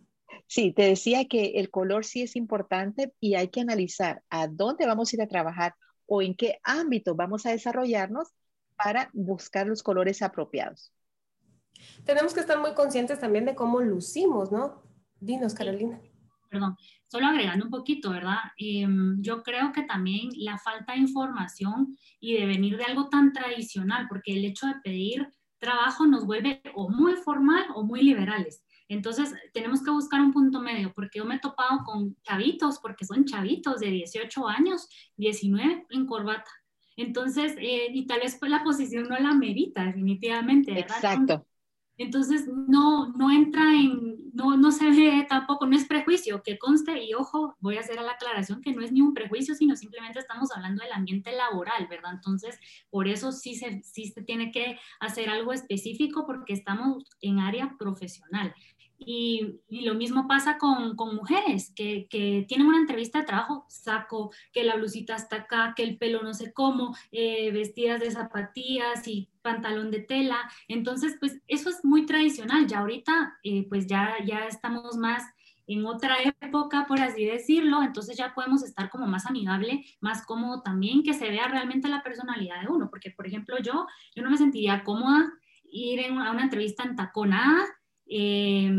Sí, te decía que el color sí es importante y hay que analizar a dónde vamos a ir a trabajar o en qué ámbito vamos a desarrollarnos para buscar los colores apropiados. Tenemos que estar muy conscientes también de cómo lucimos, ¿no? Dinos, Carolina perdón, solo agregando un poquito, ¿verdad? Em, yo creo que también la falta de información y de venir de algo tan tradicional, porque el hecho de pedir trabajo nos vuelve o muy formal o muy liberales. Entonces, tenemos que buscar un punto medio, porque yo me he topado con chavitos, porque son chavitos de 18 años, 19 en corbata. Entonces, eh, y tal vez pues la posición no la merita, definitivamente. ¿verdad? Exacto. Entonces, no, no entra en, no, no se ve tampoco, no es prejuicio, que conste, y ojo, voy a hacer la aclaración que no es ni un prejuicio, sino simplemente estamos hablando del ambiente laboral, ¿verdad? Entonces, por eso sí se, sí se tiene que hacer algo específico porque estamos en área profesional. Y, lo mismo pasa con, con mujeres que, que, tienen una entrevista de trabajo, saco, que la blusita está acá, que el pelo no sé cómo, eh, vestidas de zapatillas y pantalón de tela. Entonces, pues eso es muy tradicional. Ya ahorita, eh, pues ya, ya estamos más en otra época, por así decirlo, entonces ya podemos estar como más amigable, más cómodo también, que se vea realmente la personalidad de uno, porque por ejemplo yo, yo no me sentiría cómoda ir a una entrevista en taconada, eh,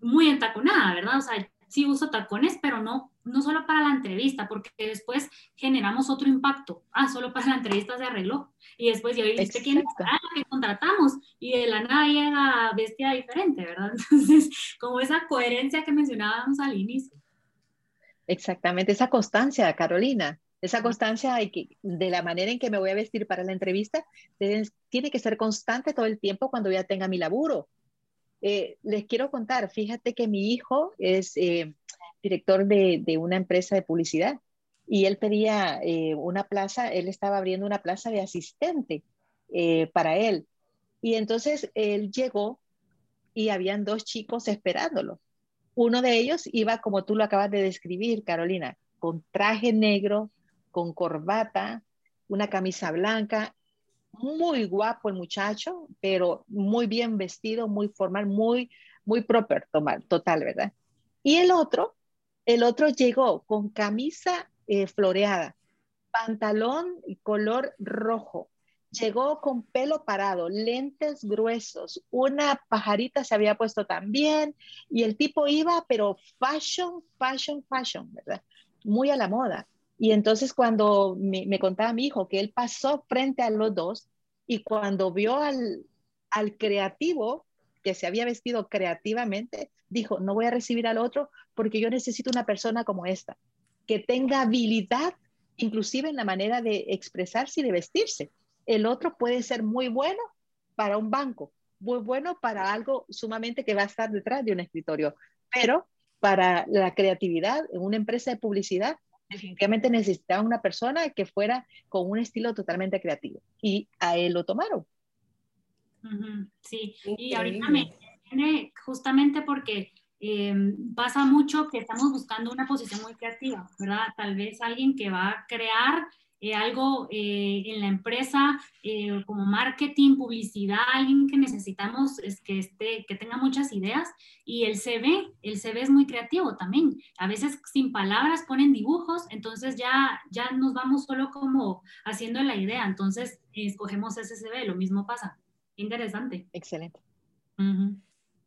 muy entaconada, ¿verdad? O sea, sí uso tacones, pero no, no solo para la entrevista, porque después generamos otro impacto. Ah, solo para la entrevista se arregló. Y después ya viste quién es ah, que contratamos y de la nada llega vestida diferente, ¿verdad? Entonces, como esa coherencia que mencionábamos al inicio. Exactamente, esa constancia, Carolina. Esa constancia de, que, de la manera en que me voy a vestir para la entrevista tiene que ser constante todo el tiempo cuando ya tenga mi laburo. Eh, les quiero contar, fíjate que mi hijo es eh, director de, una empresa de publicidad y él pedía eh, una plaza, él estaba abriendo una plaza de asistente para él. Y entonces él llegó y habían dos chicos esperándolo. Uno de ellos iba, como tú lo acabas de describir, Carolina, con traje negro, con corbata, una camisa blanca, muy guapo el muchacho, pero muy bien vestido, muy formal, muy, muy proper, total, ¿verdad? Y el otro, el otro llegó con camisa eh, floreada, pantalón color rojo, llegó con pelo parado, lentes gruesos, una pajarita se había puesto también y el tipo iba, pero fashion, fashion, fashion, ¿verdad? Muy a la moda. Y entonces cuando me, contaba mi hijo que él pasó frente a los dos y cuando vio al, al creativo que se había vestido creativamente, dijo, no voy a recibir al otro porque yo necesito una persona como esta, que tenga habilidad inclusive en la manera de expresarse y de vestirse. El otro puede ser muy bueno para un banco, muy bueno para algo sumamente que va a estar detrás de un escritorio, pero para la creatividad en una empresa de publicidad definitivamente necesitaba una persona que fuera con un estilo totalmente creativo y a él lo tomaron. Sí, y ahorita me viene justamente porque eh, pasa mucho que estamos buscando una posición muy creativa, ¿verdad? Tal vez alguien que va a crear eh, algo eh, en la empresa eh, como marketing, publicidad, alguien que necesitamos es que, esté, que tenga muchas ideas y el CV, el CV es muy creativo también. A veces sin palabras ponen dibujos, entonces ya, ya nos vamos solo como haciendo la idea, entonces escogemos ese CV, lo mismo pasa. Interesante. Excelente.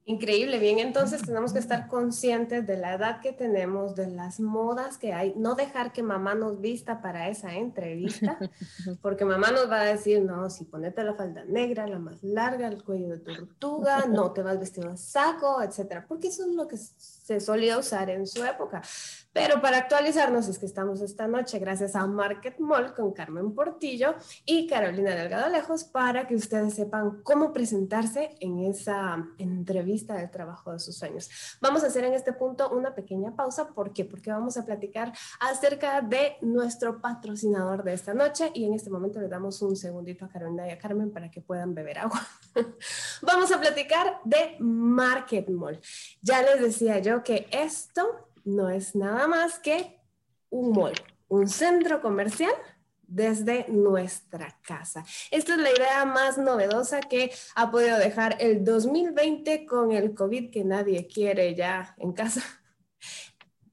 Increíble, bien, entonces tenemos que estar conscientes de la edad que tenemos, de las modas que hay, no dejar que mamá nos vista para esa entrevista, porque mamá nos va a decir, no, si ponete la falda negra, la más larga, el cuello de tortuga, no te vas vestido de saco, etcétera, porque eso es lo que se solía usar en su época. Pero para actualizarnos es que estamos esta noche gracias a Market Mall con Carmen Portillo y Carolina Delgado Lejos para que ustedes sepan cómo presentarse en esa entrevista de trabajo de sus sueños. Vamos a hacer en este punto una pequeña pausa. ¿Por qué? Porque vamos a platicar acerca de nuestro patrocinador de esta noche y en este momento le damos un segundito a Carolina y a Carmen para que puedan beber agua. vamos a platicar de Market Mall. Ya les decía yo que esto no es nada más que un mall, un centro comercial desde nuestra casa. Esta es la idea más novedosa que ha podido dejar el 2020 con el COVID que nadie quiere ya en casa.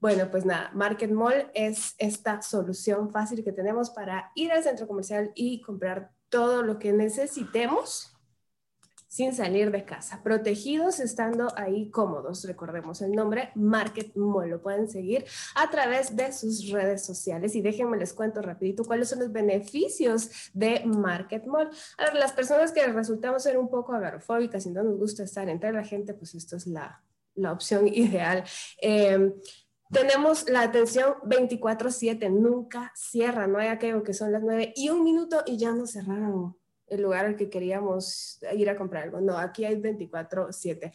Bueno, pues nada, Market Mall es esta solución fácil que tenemos para ir al centro comercial y comprar todo lo que necesitemos sin salir de casa, protegidos estando ahí cómodos. Recordemos el nombre Market Mall, lo pueden seguir a través de sus redes sociales y déjenme les cuento rapidito cuáles son los beneficios de Market Mall. A ver, las personas que resultamos ser un poco agarofóbicas y no nos gusta estar entre la gente, pues esto es la, la opción ideal. Eh, tenemos la atención 24/7, nunca cierra, no hay aquello que son las 9 y un minuto y ya no cerraron el lugar al que queríamos ir a comprar algo. No, aquí hay 24/7.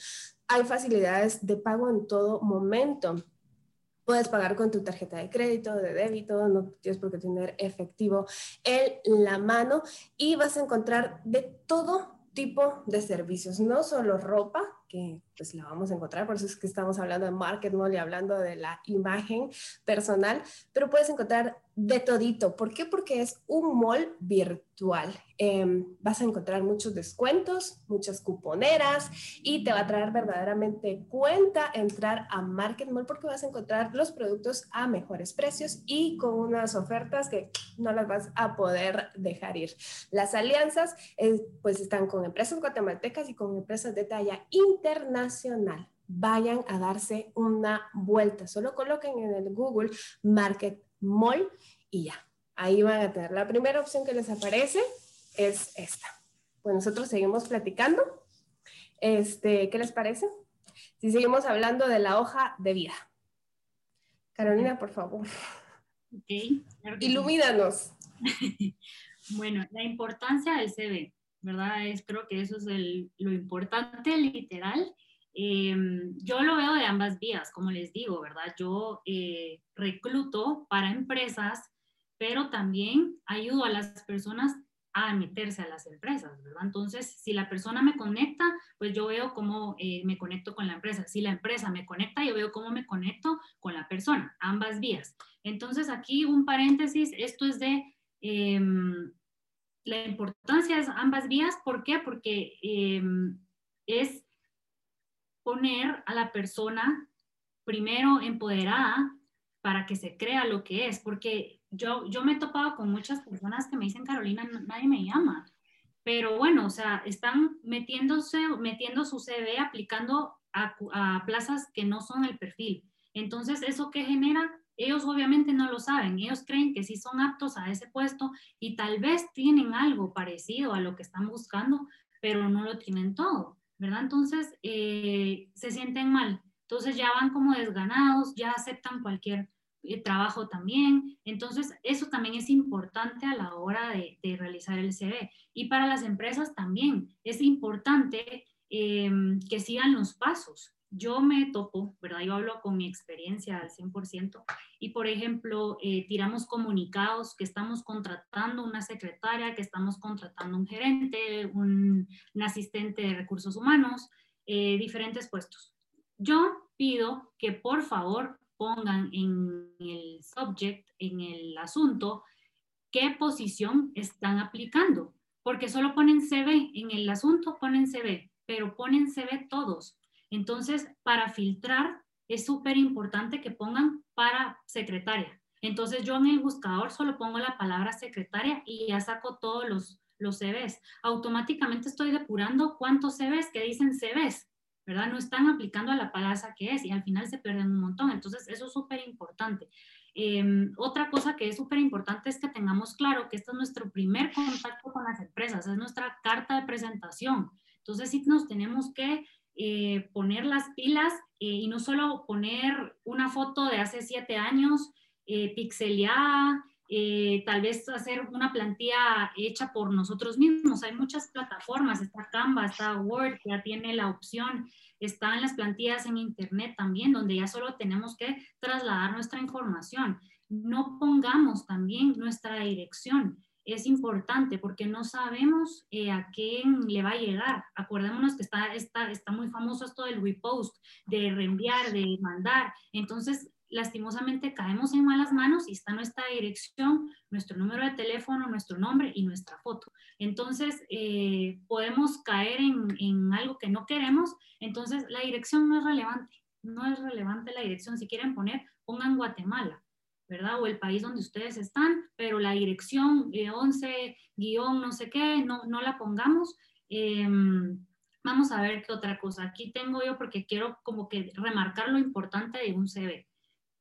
Hay facilidades de pago en todo momento. Puedes pagar con tu tarjeta de crédito, de débito, no tienes por qué tener efectivo en la mano y vas a encontrar de todo tipo de servicios, no solo ropa, que pues la vamos a encontrar, por eso es que estamos hablando de market y hablando de la imagen personal, pero puedes encontrar de todito. ¿Por qué? Porque es un mall virtual. Em, vas a encontrar muchos descuentos, muchas cuponeras y te va a traer verdaderamente cuenta entrar a Market Mall porque vas a encontrar los productos a mejores precios y con unas ofertas que no las vas a poder dejar ir. Las alianzas eh, pues están con empresas guatemaltecas y con empresas de talla internacional vayan a darse una vuelta. Solo coloquen en el Google Market Mall y ya. Ahí van a tener. La primera opción que les aparece es esta. Pues nosotros seguimos platicando. Este, ¿Qué les parece? Si seguimos hablando de la hoja de vida. Carolina, por favor. Ok. Ilumínanos. bueno, la importancia del CV, ¿verdad? Es, creo que eso es lo importante, literal. Em, yo lo veo de ambas vías, como les digo, ¿verdad? Yo eh, recluto para empresas, pero también ayudo a las personas a meterse a las empresas, ¿verdad? Entonces, si la persona me conecta, pues yo veo cómo eh, me conecto con la empresa. Si la empresa me conecta, yo veo cómo me conecto con la persona, ambas vías. Entonces, aquí un paréntesis, esto es de em, la importancia de ambas vías. ¿Por qué? Porque em, es poner a la persona primero empoderada para que se crea lo que es, porque yo, yo me he topado con muchas personas que me dicen, Carolina, nadie me llama. Pero bueno, o sea, están metiéndose, metiendo su CV, aplicando a plazas que no son el perfil. Entonces, ¿eso qué genera? Ellos obviamente no lo saben, ellos creen que sí son aptos a ese puesto y tal vez tienen algo parecido a lo que están buscando, pero no lo tienen todo, ¿verdad? Entonces, eh, se sienten mal. Entonces ya van como desganados, ya aceptan cualquier eh, trabajo también. Entonces, eso también es importante a la hora de, realizar el CV. Y para las empresas también es importante em, que sigan los pasos. Yo me topo, ¿verdad? Yo hablo con mi experiencia al 100% y, por ejemplo, eh, tiramos comunicados que estamos contratando una secretaria, que estamos contratando un gerente, un, asistente de recursos humanos, eh, diferentes puestos. Yo pido que por favor pongan en el subject, en el asunto, qué posición están aplicando, porque solo ponen CV, en el asunto ponen CV, pero ponen CV todos. Entonces, para filtrar, es súper importante que pongan para secretaria. Entonces, yo en el buscador solo pongo la palabra secretaria y ya saco todos los, los CVs. Automáticamente estoy depurando cuántos CVs que dicen CVs ¿verdad? No están aplicando a la palabra que es y al final se pierden un montón. Entonces, eso es súper importante. Em, otra cosa que es súper importante es que tengamos claro que este es nuestro primer contacto con las empresas, es nuestra carta de presentación. Entonces, sí nos tenemos que eh, poner las pilas eh, y no solo poner una foto de hace siete años eh, pixeleada, eh, tal vez hacer una plantilla hecha por nosotros mismos. Hay muchas plataformas, está Canva, está Word, ya tiene la opción, están las plantillas en Internet también, donde ya solo tenemos que trasladar nuestra información. No pongamos también nuestra dirección. Es importante porque no sabemos eh, a quién le va a llegar. Acordémonos que está, está, está muy famoso esto del repost, de reenviar, de mandar. Entonces, lastimosamente caemos en malas manos y está nuestra dirección, nuestro número de teléfono, nuestro nombre y nuestra foto. Entonces, eh, podemos caer en, algo que no queremos, entonces la dirección no es relevante, no es relevante la dirección. Si quieren poner, pongan Guatemala, ¿verdad? O el país donde ustedes están, pero la dirección 11 eh, guion no sé qué, no, no la pongamos. Em, vamos a ver qué otra cosa. Aquí tengo yo porque quiero como que remarcar lo importante de un CV.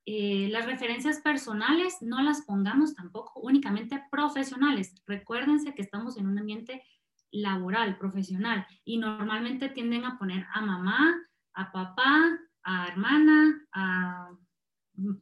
Eh, las referencias personales no las pongamos tampoco únicamente profesionales. Recuérdense que estamos en un ambiente laboral, profesional, y normalmente tienden a poner a mamá, a papá, a hermana, a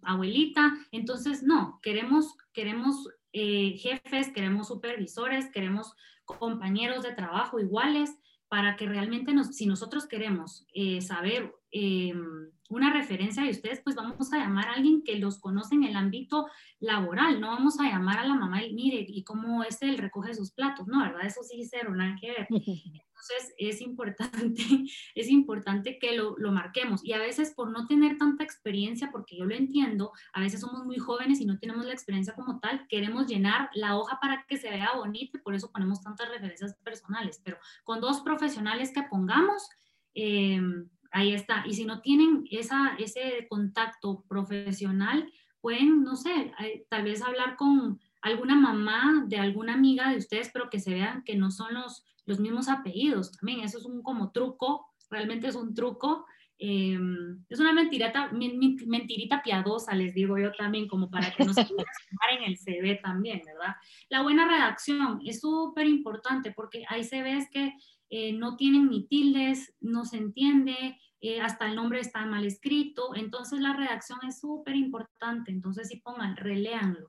abuelita. Entonces, no, queremos, queremos eh, jefes, queremos supervisores, queremos compañeros de trabajo iguales para que realmente nos, si nosotros queremos eh, saber em, una referencia de ustedes, pues vamos a llamar a alguien que los conoce en el ámbito laboral, no vamos a llamar a la mamá y mire, y cómo es él recoge sus platos, no, ¿verdad? Eso sí, cero, nada que ver. Entonces es importante, es importante que lo, lo marquemos y a veces por no tener tanta experiencia, porque yo lo entiendo, a veces somos muy jóvenes y no tenemos la experiencia como tal, queremos llenar la hoja para que se vea bonito y por eso ponemos tantas referencias personales, pero con dos profesionales que pongamos, eh, ahí está. Y si no tienen esa, ese contacto profesional, pueden, no sé, eh, tal vez hablar con alguna mamá de alguna amiga de ustedes, pero que se vean que no son los, los mismos apellidos también. Eso es un como truco, realmente es un truco Em, es una mentirita, mentirita piadosa, les digo yo también, como para que no se en el CV también, ¿verdad? La buena redacción es súper importante porque hay CVs que eh, no tienen ni tildes, no se entiende, eh, hasta el nombre está mal escrito, entonces la redacción es súper importante, entonces si pongan, reléanlo.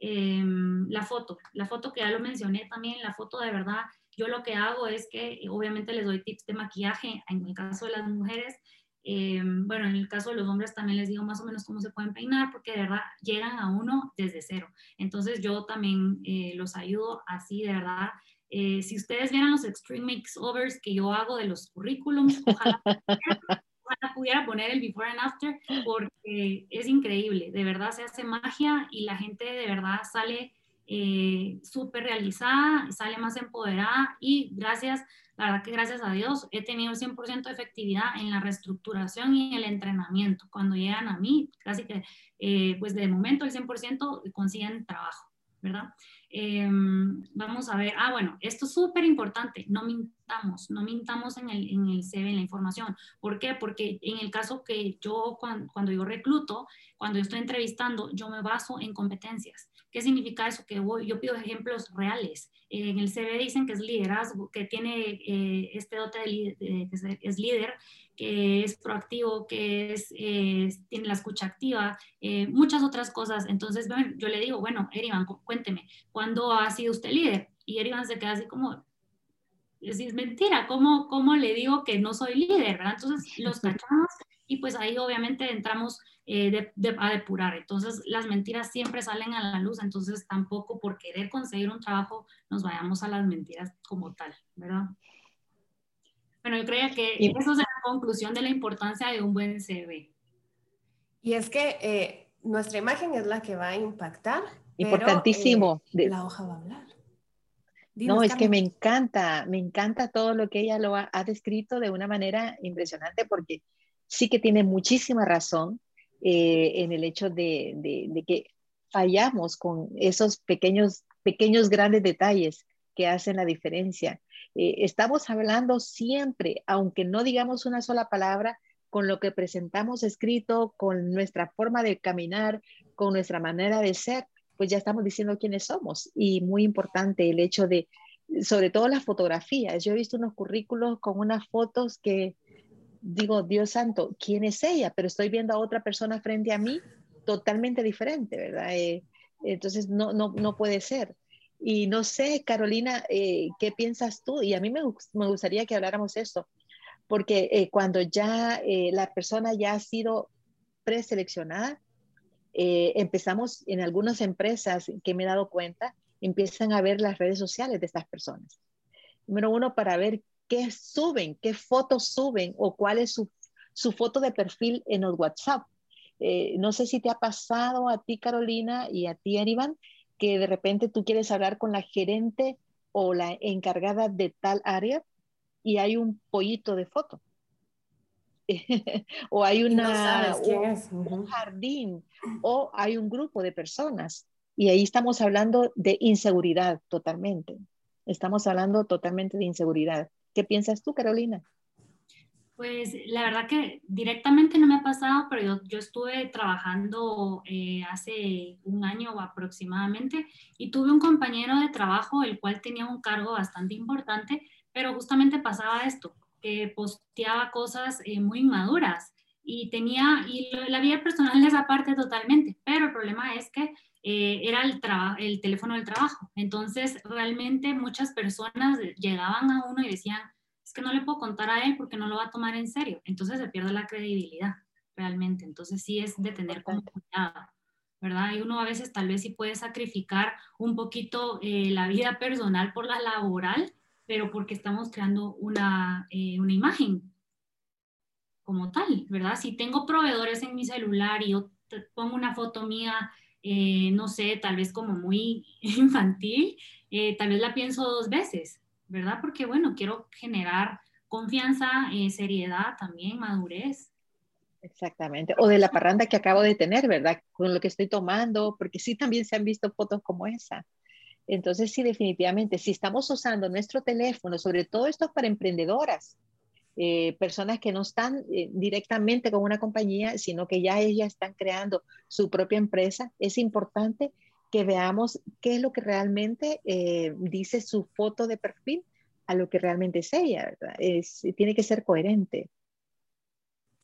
Em, la foto, la foto que ya lo mencioné también, la foto de verdad, yo lo que hago es que obviamente les doy tips de maquillaje en el caso de las mujeres, eh, bueno, en el caso de los hombres también les digo más o menos cómo se pueden peinar porque de verdad llegan a uno desde cero. Entonces yo también eh, los ayudo así, de verdad. Eh, si ustedes vieran los extreme makeovers que yo hago de los currículums, ojalá, ojalá pudiera poner el before and after porque es increíble. De verdad se hace magia y la gente de verdad sale eh, súper realizada, sale más empoderada y gracias, la verdad que gracias a Dios he tenido 100% de efectividad en la reestructuración y el entrenamiento. Cuando llegan a mí, casi que, eh, pues de momento el 100% consiguen trabajo, ¿verdad? Em, vamos a ver, ah, bueno, esto es súper importante, no mintamos, no mintamos en el, en el CV, en la información. ¿Por qué? Porque en el caso que yo, cuando, cuando yo recluto, cuando yo estoy entrevistando, yo me baso en competencias. ¿Qué significa eso? Que yo pido ejemplos reales. En el CV dicen que es liderazgo, que tiene eh, este dote de, que es líder, que es proactivo, que es, tiene la escucha activa, eh, muchas otras cosas. Entonces, yo le digo, bueno, Erivan, cuénteme, ¿cuándo ha sido usted líder? Y Erivan se queda así como, es, mentira, ¿cómo, ¿cómo le digo que no soy líder? ¿verdad? Entonces, los cachamos y pues ahí obviamente entramos eh, a depurar. Entonces las mentiras siempre salen a la luz, entonces tampoco por querer conseguir un trabajo nos vayamos a las mentiras como tal, ¿verdad? Bueno, yo creía que eso es la conclusión de la importancia de un buen CV. Y es que eh, nuestra imagen es la que va a impactar. Importantísimo. Eh, la hoja va a hablar. no, es que me encanta, me encanta todo lo que ella lo ha, ha descrito de una manera impresionante porque sí que tiene muchísima razón eh, en el hecho de, que fallamos con esos pequeños, pequeños grandes detalles que hacen la diferencia. Eh, estamos hablando siempre, aunque no digamos una sola palabra, con lo que presentamos escrito, con nuestra forma de caminar, con nuestra manera de ser, pues ya estamos diciendo quiénes somos. Y muy importante el hecho de, sobre todo las fotografías. Yo he visto unos currículos con unas fotos que digo, Dios santo, ¿quién es ella? Pero estoy viendo a otra persona frente a mí totalmente diferente, ¿verdad? Eh, entonces, no, no, no puede ser. Y no sé, Carolina, eh, ¿qué piensas tú? Y a mí me, me gustaría que habláramos esto, porque eh, cuando ya la persona ya ha sido preseleccionada, empezamos en algunas empresas que me he dado cuenta, empiezan a ver las redes sociales de estas personas. Número uno, para ver qué suben, qué fotos suben o cuál es su, foto de perfil en el WhatsApp. Eh, no sé si te ha pasado a ti, Carolina, y a ti, Erivan, que de repente tú quieres hablar con la gerente o la encargada de tal área y hay un pollito de foto. o hay una, un jardín o hay un grupo de personas. Y ahí estamos hablando de inseguridad totalmente. Estamos hablando totalmente de inseguridad. ¿Qué piensas tú, Carolina? Pues la verdad que directamente no me ha pasado, pero yo, estuve trabajando eh, hace un año aproximadamente y tuve un compañero de trabajo el cual tenía un cargo bastante importante, pero justamente pasaba esto, que posteaba cosas eh, muy inmaduras y tenía, y la vida personal es aparte totalmente, pero el problema es que eh, era el, el teléfono del trabajo. Entonces, realmente muchas personas llegaban a uno y decían, es que no le puedo contar a él porque no lo va a tomar en serio. Entonces se pierde la credibilidad, realmente. Entonces sí es de tener como cuidado, ¿verdad? Y uno a veces tal vez sí puede sacrificar un poquito eh, la vida personal por la laboral, pero porque estamos creando una, eh, una imagen como tal, ¿verdad? Si tengo proveedores en mi celular y yo pongo una foto mía eh, no sé, tal vez como muy infantil, eh, tal vez la pienso dos veces, ¿verdad? Porque bueno, quiero generar confianza, eh, seriedad también, madurez. Exactamente. O de la parranda que acabo de tener, ¿verdad? Con lo que estoy tomando, porque sí también se han visto fotos como esa. Entonces, sí, definitivamente, si estamos usando nuestro teléfono, sobre todo esto para emprendedoras, eh, personas que no están eh, directamente con una compañía, sino que ya ellas están creando su propia empresa, es importante que veamos qué es lo que realmente eh, dice su foto de perfil a lo que realmente es ella, tiene que ser coherente.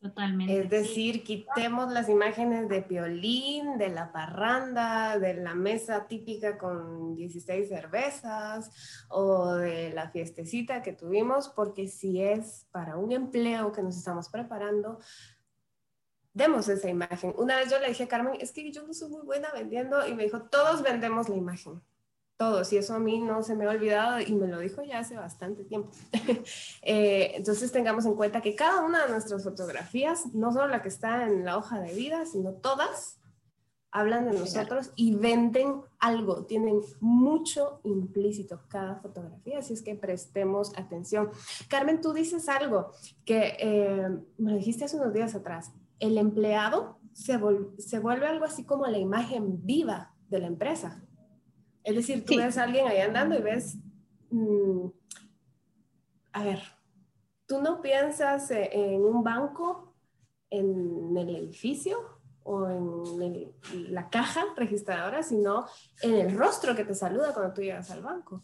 Totalmente. Es decir, quitemos las imágenes de Piolín, de la parranda, de la mesa típica con 16 cervezas o de la fiestecita que tuvimos, porque si es para un empleo que nos estamos preparando, demos esa imagen. Una vez yo le dije a Carmen, es que yo no soy muy buena vendiendo y me dijo, todos vendemos la imagen todos, y eso a mí no se me ha olvidado y me lo dijo ya hace bastante tiempo. Eh, entonces tengamos en cuenta que cada una de nuestras fotografías, no solo la que está en la hoja de vida, sino todas, hablan de nosotros y venden algo, tienen mucho implícito cada fotografía, así es que prestemos atención. Carmen, tú dices algo que eh, me dijiste hace unos días atrás, el empleado se, se vuelve algo así como la imagen viva de la empresa. Es decir, tú ves a alguien ahí andando y ves, mm, a ver, tú no piensas e, en un banco, en el edificio o en la caja registradora, sino en el rostro que te saluda cuando tú llegas al banco.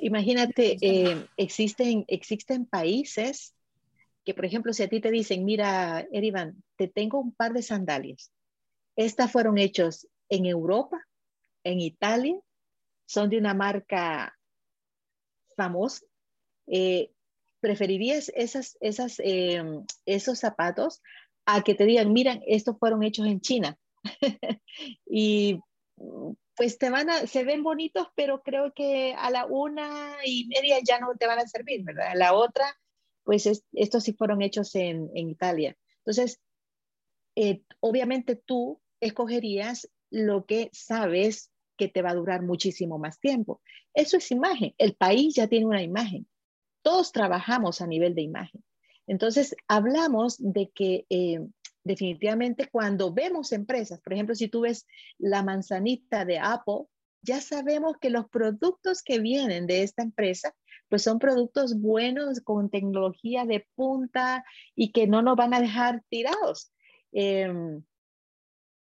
imagínate, eh, existen, existen países que, por ejemplo, si a ti te dicen, mira, Erivan, te tengo un par de sandalias. Estas fueron hechos en Europa en Italia, son de una marca famosa. Eh, ¿Preferirías esas, esas, eh, esos zapatos a que te digan, miren, estos fueron hechos en China? y pues te van a, se ven bonitos, pero creo que a la una y media ya no te van a servir, ¿verdad? A la otra, pues estos sí fueron hechos en, Italia. Entonces, eh, obviamente tú escogerías lo que sabes que te va a durar muchísimo más tiempo. Eso es imagen. El país ya tiene una imagen. Todos trabajamos a nivel de imagen. Entonces, hablamos de que eh, definitivamente cuando vemos empresas, por ejemplo, si tú ves la manzanita de Apple, ya sabemos que los productos que vienen de esta empresa, pues son productos buenos con tecnología de punta y que no nos van a dejar tirados. Em,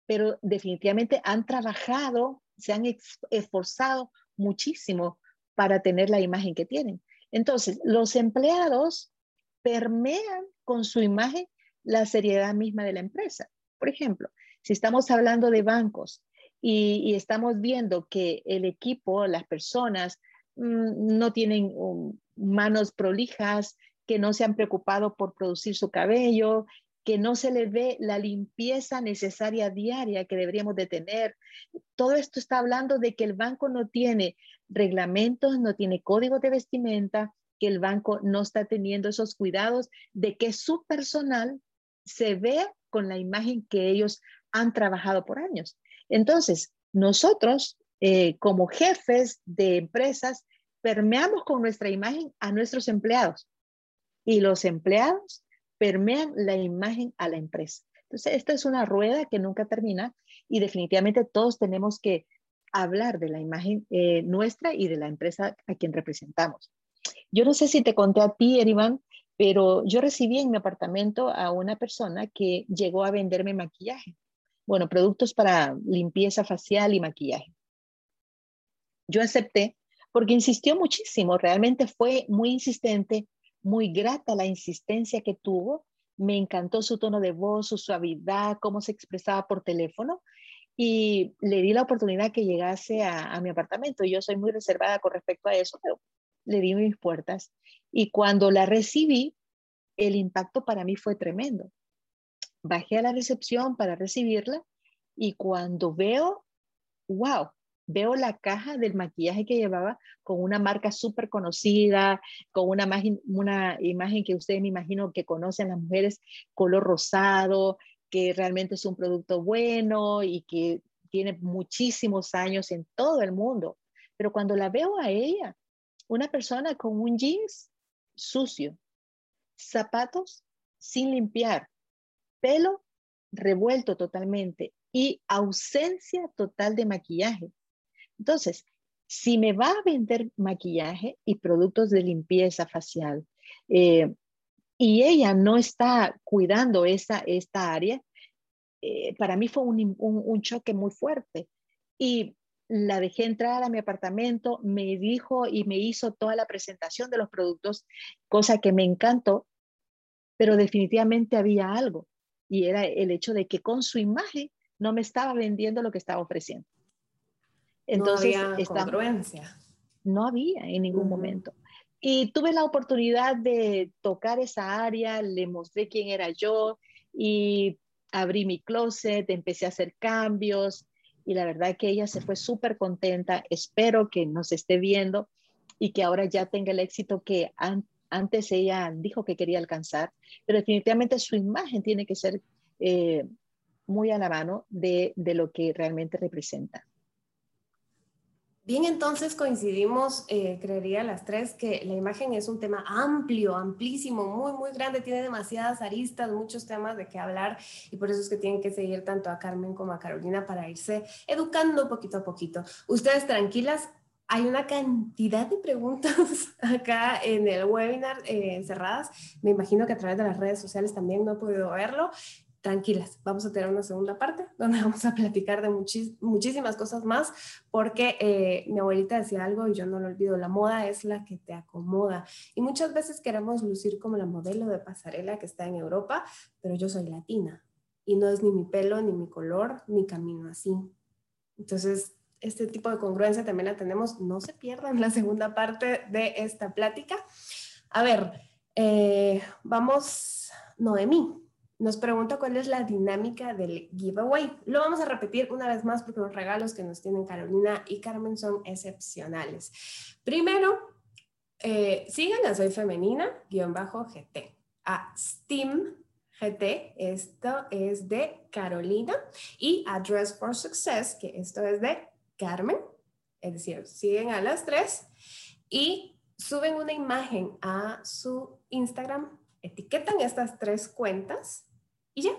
pero definitivamente han trabajado se han esforzado muchísimo para tener la imagen que tienen. Entonces, los empleados permean con su imagen la seriedad misma de la empresa. Por ejemplo, si estamos hablando de bancos y, estamos viendo que el equipo, las personas, mm, no tienen um, manos prolijas, que no se han preocupado por producir su cabello, que no se le ve la limpieza necesaria diaria que deberíamos de tener. Todo esto está hablando de que el banco no tiene reglamentos, no tiene código de vestimenta, que el banco no está teniendo esos cuidados de que su personal se vea con la imagen que ellos han trabajado por años. Entonces, nosotros eh, como jefes de empresas permeamos con nuestra imagen a nuestros empleados y los empleados permean la imagen a la empresa. Entonces, esta es una rueda que nunca termina y definitivamente todos tenemos que hablar de la imagen eh, nuestra y de la empresa a quien representamos. Yo no sé si te conté a ti, Erivan, pero yo recibí en mi apartamento a una persona que llegó a venderme maquillaje. Bueno, productos para limpieza facial y maquillaje. Yo acepté porque insistió muchísimo, realmente fue muy insistente, muy grata la insistencia que tuvo. Me encantó su tono de voz, su suavidad, cómo se expresaba por teléfono y le di la oportunidad que llegase a, mi apartamento. Yo soy muy reservada con respecto a eso, pero le di mis puertas. Y cuando la recibí, el impacto para mí fue tremendo. Bajé a la recepción para recibirla y cuando veo, wow, veo la caja del maquillaje que llevaba con una marca súper conocida, con una imagen, una imagen que ustedes me imagino que conocen las mujeres, color rosado, que realmente es un producto bueno y que tiene muchísimos años en todo el mundo. Pero cuando la veo a ella, una persona con un jeans sucio, zapatos sin limpiar, pelo revuelto totalmente y ausencia total de maquillaje. Entonces, si me va a vender maquillaje y productos de limpieza facial Eh, y ella no está cuidando esa, esta área, eh, para mí fue un, un, un, choque muy fuerte. Y la dejé entrar a mi apartamento, me dijo y me hizo toda la presentación de los productos, cosa que me encantó, pero definitivamente había algo. Y era el hecho de que con su imagen no me estaba vendiendo lo que estaba ofreciendo. Entonces, no había congruencia. No había en ningún momento. Y tuve la oportunidad de tocar esa área, le mostré quién era yo y abrí mi closet, empecé a hacer cambios y la verdad que ella se fue súper contenta. Espero que nos esté viendo y que ahora ya tenga el éxito que antes ella dijo que quería alcanzar, pero definitivamente su imagen tiene que ser eh, muy a la mano de, de lo que realmente representa. Bien, entonces coincidimos, eh, creería las tres, que la imagen es un tema amplio, amplísimo, muy, muy grande, tiene demasiadas aristas, muchos temas de qué hablar y por eso es que tienen que seguir tanto a Carmen como a Carolina para irse educando poquito a poquito. Ustedes tranquilas, hay una cantidad de preguntas acá en el webinar eh, encerradas. Me imagino que a través de las redes sociales también no he podido verlo tranquilas, vamos a tener una segunda parte donde vamos a platicar de muchísimas cosas más, porque eh, mi abuelita decía algo y yo no lo olvido, la moda es la que te acomoda. Y muchas veces queremos lucir como la modelo de pasarela que está en Europa, pero yo soy latina y no es ni mi pelo, ni mi color, ni camino así. Entonces, este tipo de congruencia también la tenemos, no se pierdan la segunda parte de esta plática. A ver, eh, vamos, Noemí nos pregunta cuál es la dinámica del giveaway. Lo vamos a repetir una vez más porque los regalos que nos tienen Carolina y Carmen son excepcionales. Primero, eh, sigan a Soy Femenina, guion bajo GT, a Steam GT, esto es de Carolina, y a Dress for Success, que esto es de Carmen, es decir, siguen a las tres y suben una imagen a su Instagram, etiquetan estas tres cuentas y ya,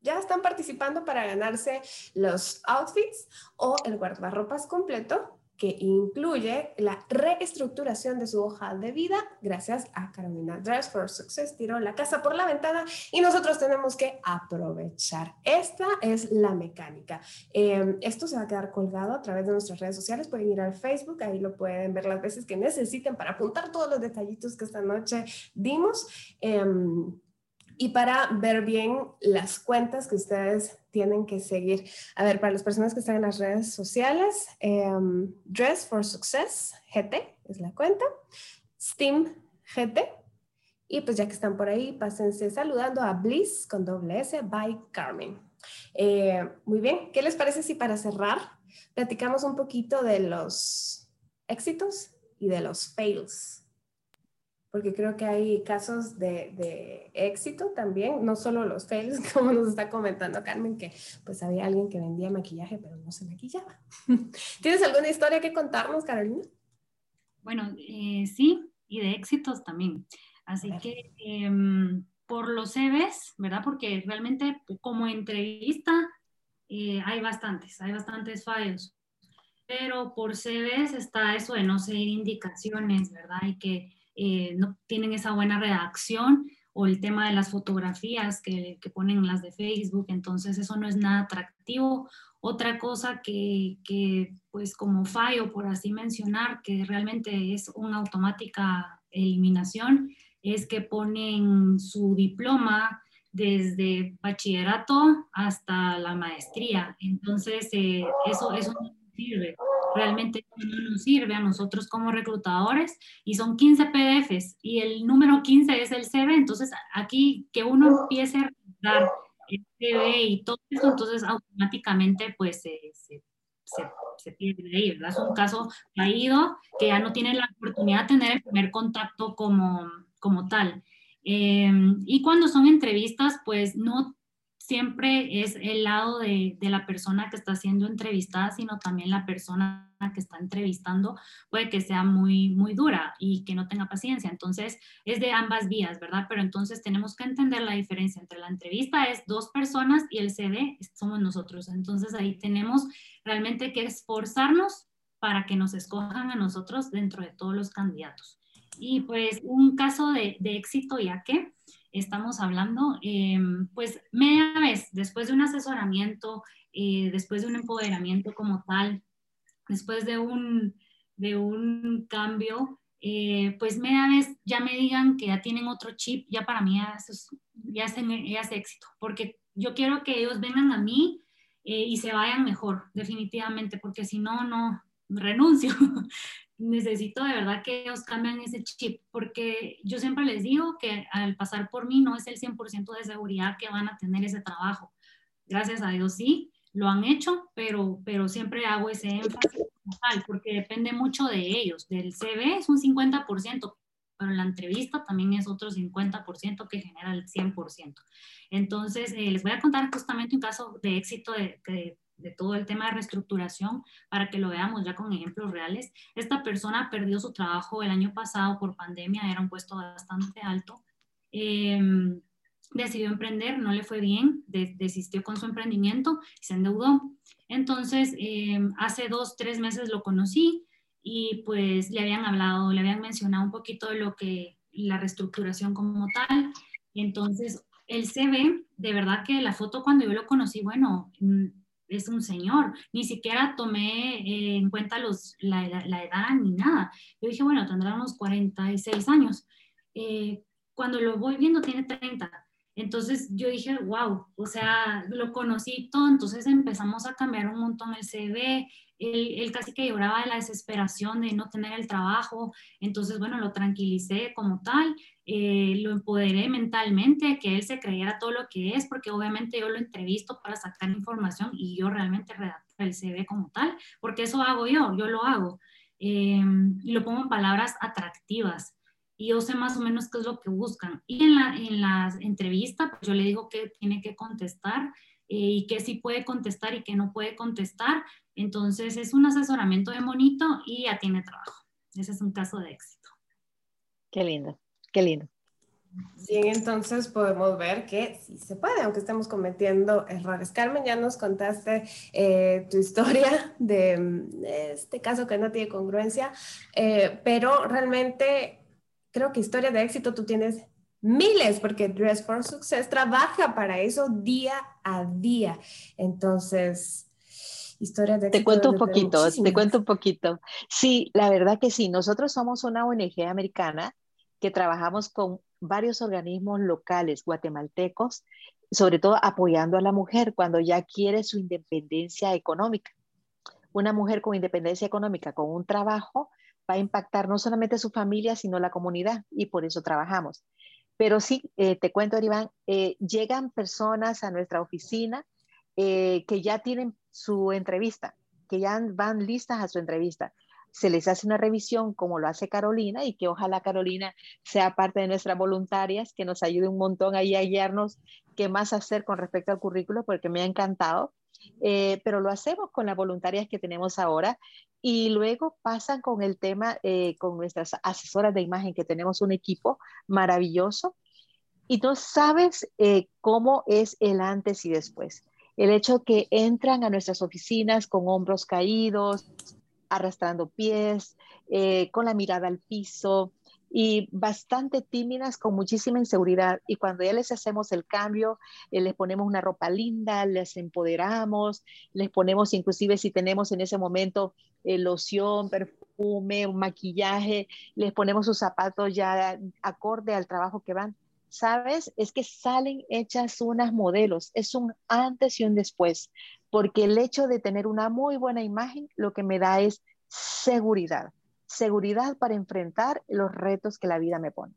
ya están participando para ganarse los outfits o el guardarropas completo que incluye la reestructuración de su hoja de vida gracias a Carolina Dress for Success. Tiró la casa por la ventana y nosotros tenemos que aprovechar. Esta es la mecánica. Em, esto se va a quedar colgado a través de nuestras redes sociales. Pueden ir al Facebook, ahí lo pueden ver las veces que necesiten para apuntar todos los detallitos que esta noche dimos. Em, y para ver bien las cuentas que ustedes tienen que seguir. A ver, para las personas que están en las redes sociales, em, Dress for Success GT es la cuenta, Steam GT. Y pues ya que están por ahí, pásense saludando a Bliss con doble S by Carmen. Eh, muy bien, ¿qué les parece si para cerrar platicamos un poquito de los éxitos y de los fails porque creo que hay casos de, éxito también, no solo los fails, como nos está comentando Carmen, que pues había alguien que vendía maquillaje, pero no se maquillaba. ¿Tienes alguna historia que contarnos, Carolina? Bueno, eh, sí, y de éxitos también. Así que em, por los CVs, ¿verdad? Porque realmente como entrevista eh, hay bastantes, hay bastantes fallos. Pero por CVs está eso de no seguir indicaciones, ¿verdad? Y que eh, no tienen esa buena redacción o el tema de las fotografías que, que, ponen las de Facebook, entonces eso no es nada atractivo. Otra cosa que, que, pues como fallo, por así mencionar, que realmente es una automática eliminación, es que ponen su diploma desde bachillerato hasta la maestría. Entonces, eh, eso, eso no sirve realmente no nos sirve a nosotros como reclutadores y son 15 PDFs y el número 15 es el CV, entonces aquí que uno empiece a dar el CV y todo eso, entonces automáticamente pues se, se, se, pierde ahí, ¿verdad? Es un caso caído que ya no tiene la oportunidad de tener el primer contacto como, como tal. Eh, y cuando son entrevistas, pues no siempre es el lado de, la persona que está siendo entrevistada, sino también la persona que está entrevistando puede que sea muy, muy dura y que no tenga paciencia. Entonces, es de ambas vías, ¿verdad? Pero entonces tenemos que entender la diferencia entre la entrevista es dos personas y el CD somos nosotros. Entonces, ahí tenemos realmente que esforzarnos para que nos escojan a nosotros dentro de todos los candidatos. Y pues un caso de, de éxito, ya que estamos hablando, em, pues media vez, después de un asesoramiento, eh, después de un empoderamiento como tal, después de un, de un cambio, eh, pues media vez ya me digan que ya tienen otro chip, ya para mí ya, es, ya, es, éxito, porque yo quiero que ellos vengan a mí eh, y se vayan mejor, definitivamente, porque si no, no renuncio. necesito de verdad que ellos cambien ese chip, porque yo siempre les digo que al pasar por mí no es el 100% de seguridad que van a tener ese trabajo. Gracias a Dios sí, lo han hecho, pero, pero siempre hago ese énfasis porque depende mucho de ellos. Del CV es un 50%, pero la entrevista también es otro 50% que genera el 100%. Entonces, eh, les voy a contar justamente un caso de éxito de, de de todo el tema de reestructuración para que lo veamos ya con ejemplos reales. Esta persona perdió su trabajo el año pasado por pandemia, era un puesto bastante alto. Em, decidió emprender, no le fue bien, desistió con su emprendimiento y se endeudó. Entonces, em, hace dos, tres meses lo conocí y pues le habían hablado, le habían mencionado un poquito de lo que la reestructuración como tal. Entonces, el CV, de verdad que la foto cuando yo lo conocí, bueno, mm, es un señor, ni siquiera tomé eh, en cuenta los, la, edad ni nada. Yo dije, bueno, tendrá unos 46 años. Eh, cuando lo voy viendo tiene 30. Entonces yo dije, wow, o sea, lo conocí todo, entonces empezamos a cambiar un montón el CV, él, casi que lloraba de la desesperación de no tener el trabajo, entonces bueno, lo tranquilicé como tal, eh, lo empoderé mentalmente, que él se creyera todo lo que es, porque obviamente yo lo entrevisto para sacar información y yo realmente redacto el CV como tal, porque eso hago yo, yo lo hago. Eh, y lo pongo en palabras atractivas y yo sé más o menos qué es lo que buscan. Y en la, en las entrevistas, pues yo le digo que tiene que contestar eh, y que sí puede contestar y que no puede contestar. Entonces es un asesoramiento de monito y ya tiene trabajo. Ese es un caso de éxito. Qué lindo, qué lindo. Bien, entonces podemos ver que sí se puede, aunque estemos cometiendo errores. Carmen, ya nos contaste eh, tu historia de este caso que no tiene congruencia, eh, pero realmente creo que historia de éxito tú tienes miles, porque Dress for Success trabaja para eso día a día. Entonces, historia de. Te cuento un poquito, te cuento un poquito. Sí, la verdad que sí. Nosotros somos una ONG americana que trabajamos con varios organismos locales guatemaltecos, sobre todo apoyando a la mujer cuando ya quiere su independencia económica. Una mujer con independencia económica, con un trabajo, va a impactar no solamente su familia, sino la comunidad y por eso trabajamos. Pero sí, eh, te cuento, Iván, eh, llegan personas a nuestra oficina eh, que ya tienen su entrevista, que ya van listas a su entrevista. Se les hace una revisión como lo hace Carolina y que ojalá Carolina sea parte de nuestras voluntarias, que nos ayude un montón ahí a guiarnos qué más hacer con respecto al currículo, porque me ha encantado. pero lo hacemos con las voluntarias que tenemos ahora y luego pasan con el tema, eh, con nuestras asesoras de imagen, que tenemos un equipo maravilloso. Y tú sabes eh, cómo es el antes y después. El hecho que entran a nuestras oficinas con hombros caídos, arrastrando pies, eh, con la mirada al piso, y bastante tímidas, con muchísima inseguridad. Y cuando ya les hacemos el cambio, eh, les ponemos una ropa linda, les empoderamos, les ponemos inclusive si tenemos en ese momento eh, loción, perfume, maquillaje, les ponemos sus zapatos ya acorde al trabajo que van. ¿Sabes? Es que salen hechas unas modelos, es un antes y un después, porque el hecho de tener una muy buena imagen lo que me da es seguridad seguridad para enfrentar los retos que la vida me pone.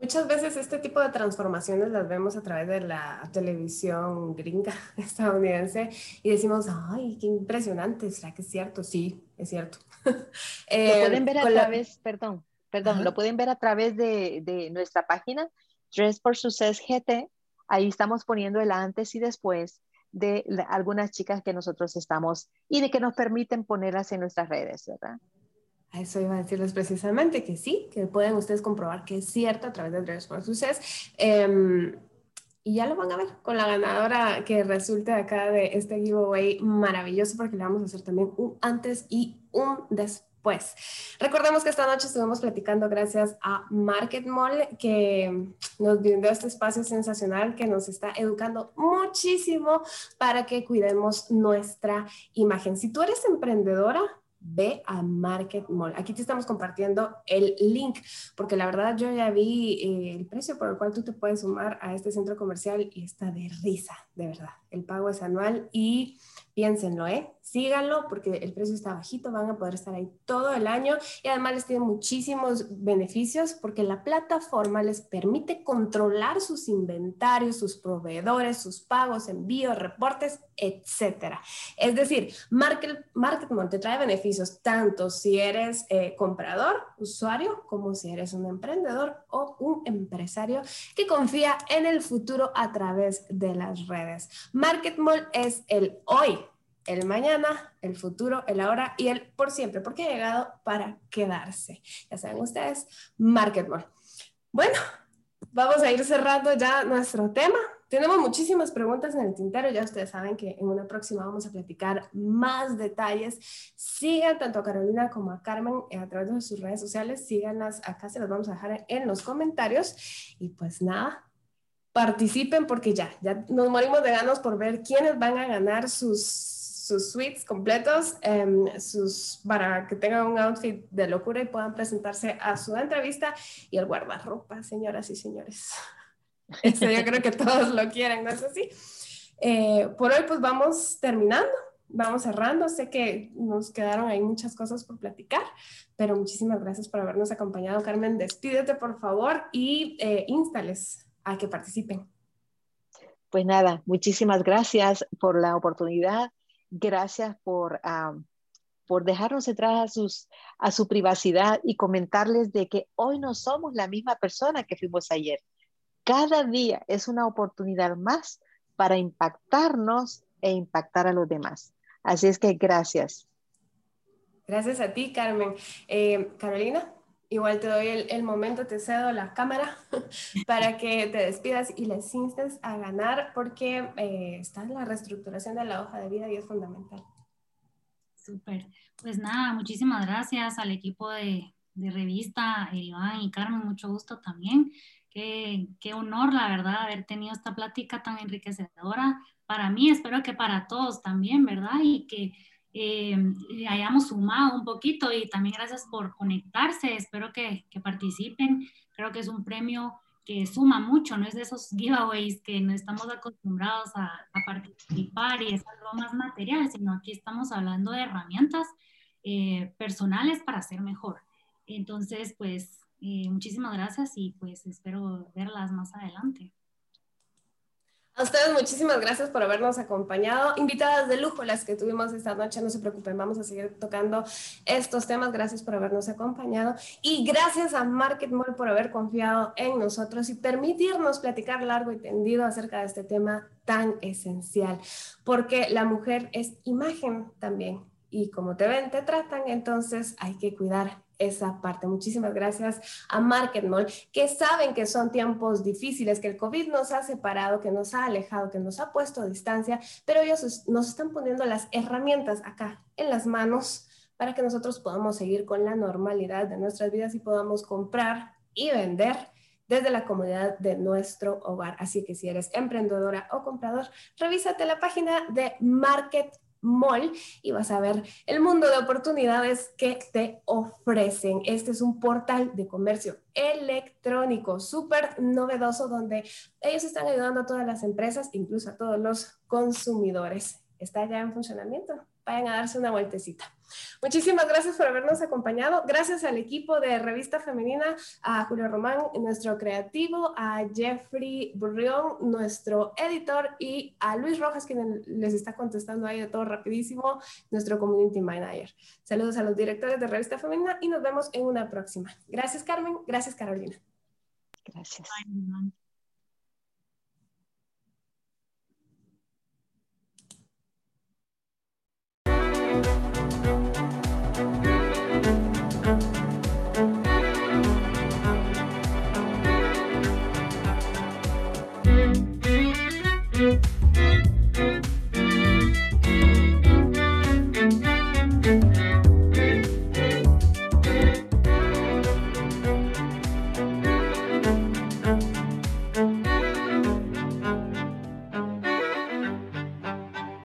Muchas veces este tipo de transformaciones las vemos a través de la televisión gringa estadounidense y decimos, ay, qué impresionante, ¿será que es cierto? Sí, es cierto. Eh, lo pueden ver a través, perdón, perdón, lo pueden ver a través de, de nuestra página, Dress for Success GT. Ahí estamos poniendo el antes y después de algunas chicas que nosotros estamos y de que nos permiten ponerlas en nuestras redes, ¿verdad? Eso iba a decirles precisamente que sí, que pueden ustedes comprobar que es cierto a través de Dress for Success. Em, y ya lo van a ver con la ganadora que resulte acá de este giveaway maravilloso porque le vamos a hacer también un antes y un después pues. Recordemos que esta noche estuvimos platicando gracias a Market Mall, que nos brindó este espacio sensacional que nos está educando muchísimo para que cuidemos nuestra imagen. Si tú eres emprendedora, ve a Market Mall. Aquí te estamos compartiendo el link, porque la verdad yo ya vi eh, el precio por el cual tú te puedes sumar a este centro comercial y está de risa, de verdad. El pago es anual y piénsenlo, ¿eh? Síganlo porque el precio está bajito, van a poder estar ahí todo el año y además les tiene muchísimos beneficios porque la plataforma les permite controlar sus inventarios, sus proveedores, sus pagos, envíos, reportes, etcétera. Es decir, Market, Marketmont te trae beneficios tanto si eres eh, comprador, usuario, como si eres un emprendedor o un empresario que confía en el futuro a través de las redes. Marketmall es el hoy el mañana, el futuro, el ahora y el por siempre, porque ha llegado para quedarse. Ya saben ustedes, Market Bueno, vamos a ir cerrando ya nuestro tema. Tenemos muchísimas preguntas en el tintero, ya ustedes saben que en una próxima vamos a platicar más detalles. Sigan tanto a Carolina como a Carmen a través de sus redes sociales, síganlas acá, se las vamos a dejar en los comentarios. Y pues nada, participen porque ya, ya nos morimos de ganas por ver quiénes van a ganar sus sus suites completos em, sus, para que tengan un outfit de locura y puedan presentarse a su entrevista y el guardarropa, señoras y señores. Eso yo creo que todos lo quieren, ¿no es así? Eh, por hoy pues vamos terminando, vamos cerrando. Sé que nos quedaron ahí muchas cosas por platicar, pero muchísimas gracias por habernos acompañado. Carmen, despídete por favor y eh, instales a que participen. Pues nada, muchísimas gracias por la oportunidad gracias por, por dejarnos entrar a, sus, a su privacidad y comentarles de que hoy no somos la misma persona que fuimos ayer. Cada día es una oportunidad más para impactarnos e impactar a los demás. Así es que gracias. Gracias a ti, Carmen. Eh, Carolina, igual te doy el, momento, te cedo la cámara para que te despidas y les instes a ganar porque eh, está en la reestructuración de la hoja de vida y es fundamental. Súper. Pues nada, muchísimas gracias al equipo de, de revista, Iván y Carmen, mucho gusto también. Qué, qué honor, la verdad, haber tenido esta plática tan enriquecedora para mí, espero que para todos también, ¿verdad? Y que eh, hayamos sumado un poquito y también gracias por conectarse, espero que, que, participen, creo que es un premio que suma mucho, no es de esos giveaways que no estamos acostumbrados a, a participar y es algo más material, sino aquí estamos hablando de herramientas eh, personales para ser mejor. Entonces, pues eh, muchísimas gracias y pues espero verlas más adelante. A ustedes muchísimas gracias por habernos acompañado. Invitadas de lujo las que tuvimos esta noche, no se preocupen, vamos a seguir tocando estos temas. Gracias por habernos acompañado y gracias a Market Mall por haber confiado en nosotros y permitirnos platicar largo y tendido acerca de este tema tan esencial, porque la mujer es imagen también y como te ven, te tratan, entonces hay que cuidar esa parte. Muchísimas gracias a Market Mall, que saben que son tiempos difíciles, que el COVID nos ha separado, que nos ha alejado, que nos ha puesto a distancia, pero ellos nos están poniendo las herramientas acá en las manos para que nosotros podamos seguir con la normalidad de nuestras vidas y podamos comprar y vender desde la comodidad de nuestro hogar. Así que si eres emprendedora o comprador, revísate la página de Market Mall y vas a ver el mundo de oportunidades que te ofrecen. Este es un portal de comercio electrónico súper novedoso donde ellos están ayudando a todas las empresas, incluso a todos los consumidores. Está ya en funcionamiento vayan a darse una vueltecita. Muchísimas gracias por habernos acompañado. Gracias al equipo de Revista Femenina, a Julio Román, nuestro creativo, a Jeffrey Burrión, nuestro editor, y a Luis Rojas, quien les está contestando ahí de todo rapidísimo, nuestro community manager. Saludos a los directores de Revista Femenina y nos vemos en una próxima. Gracias, Carmen. Gracias, Carolina. Gracias.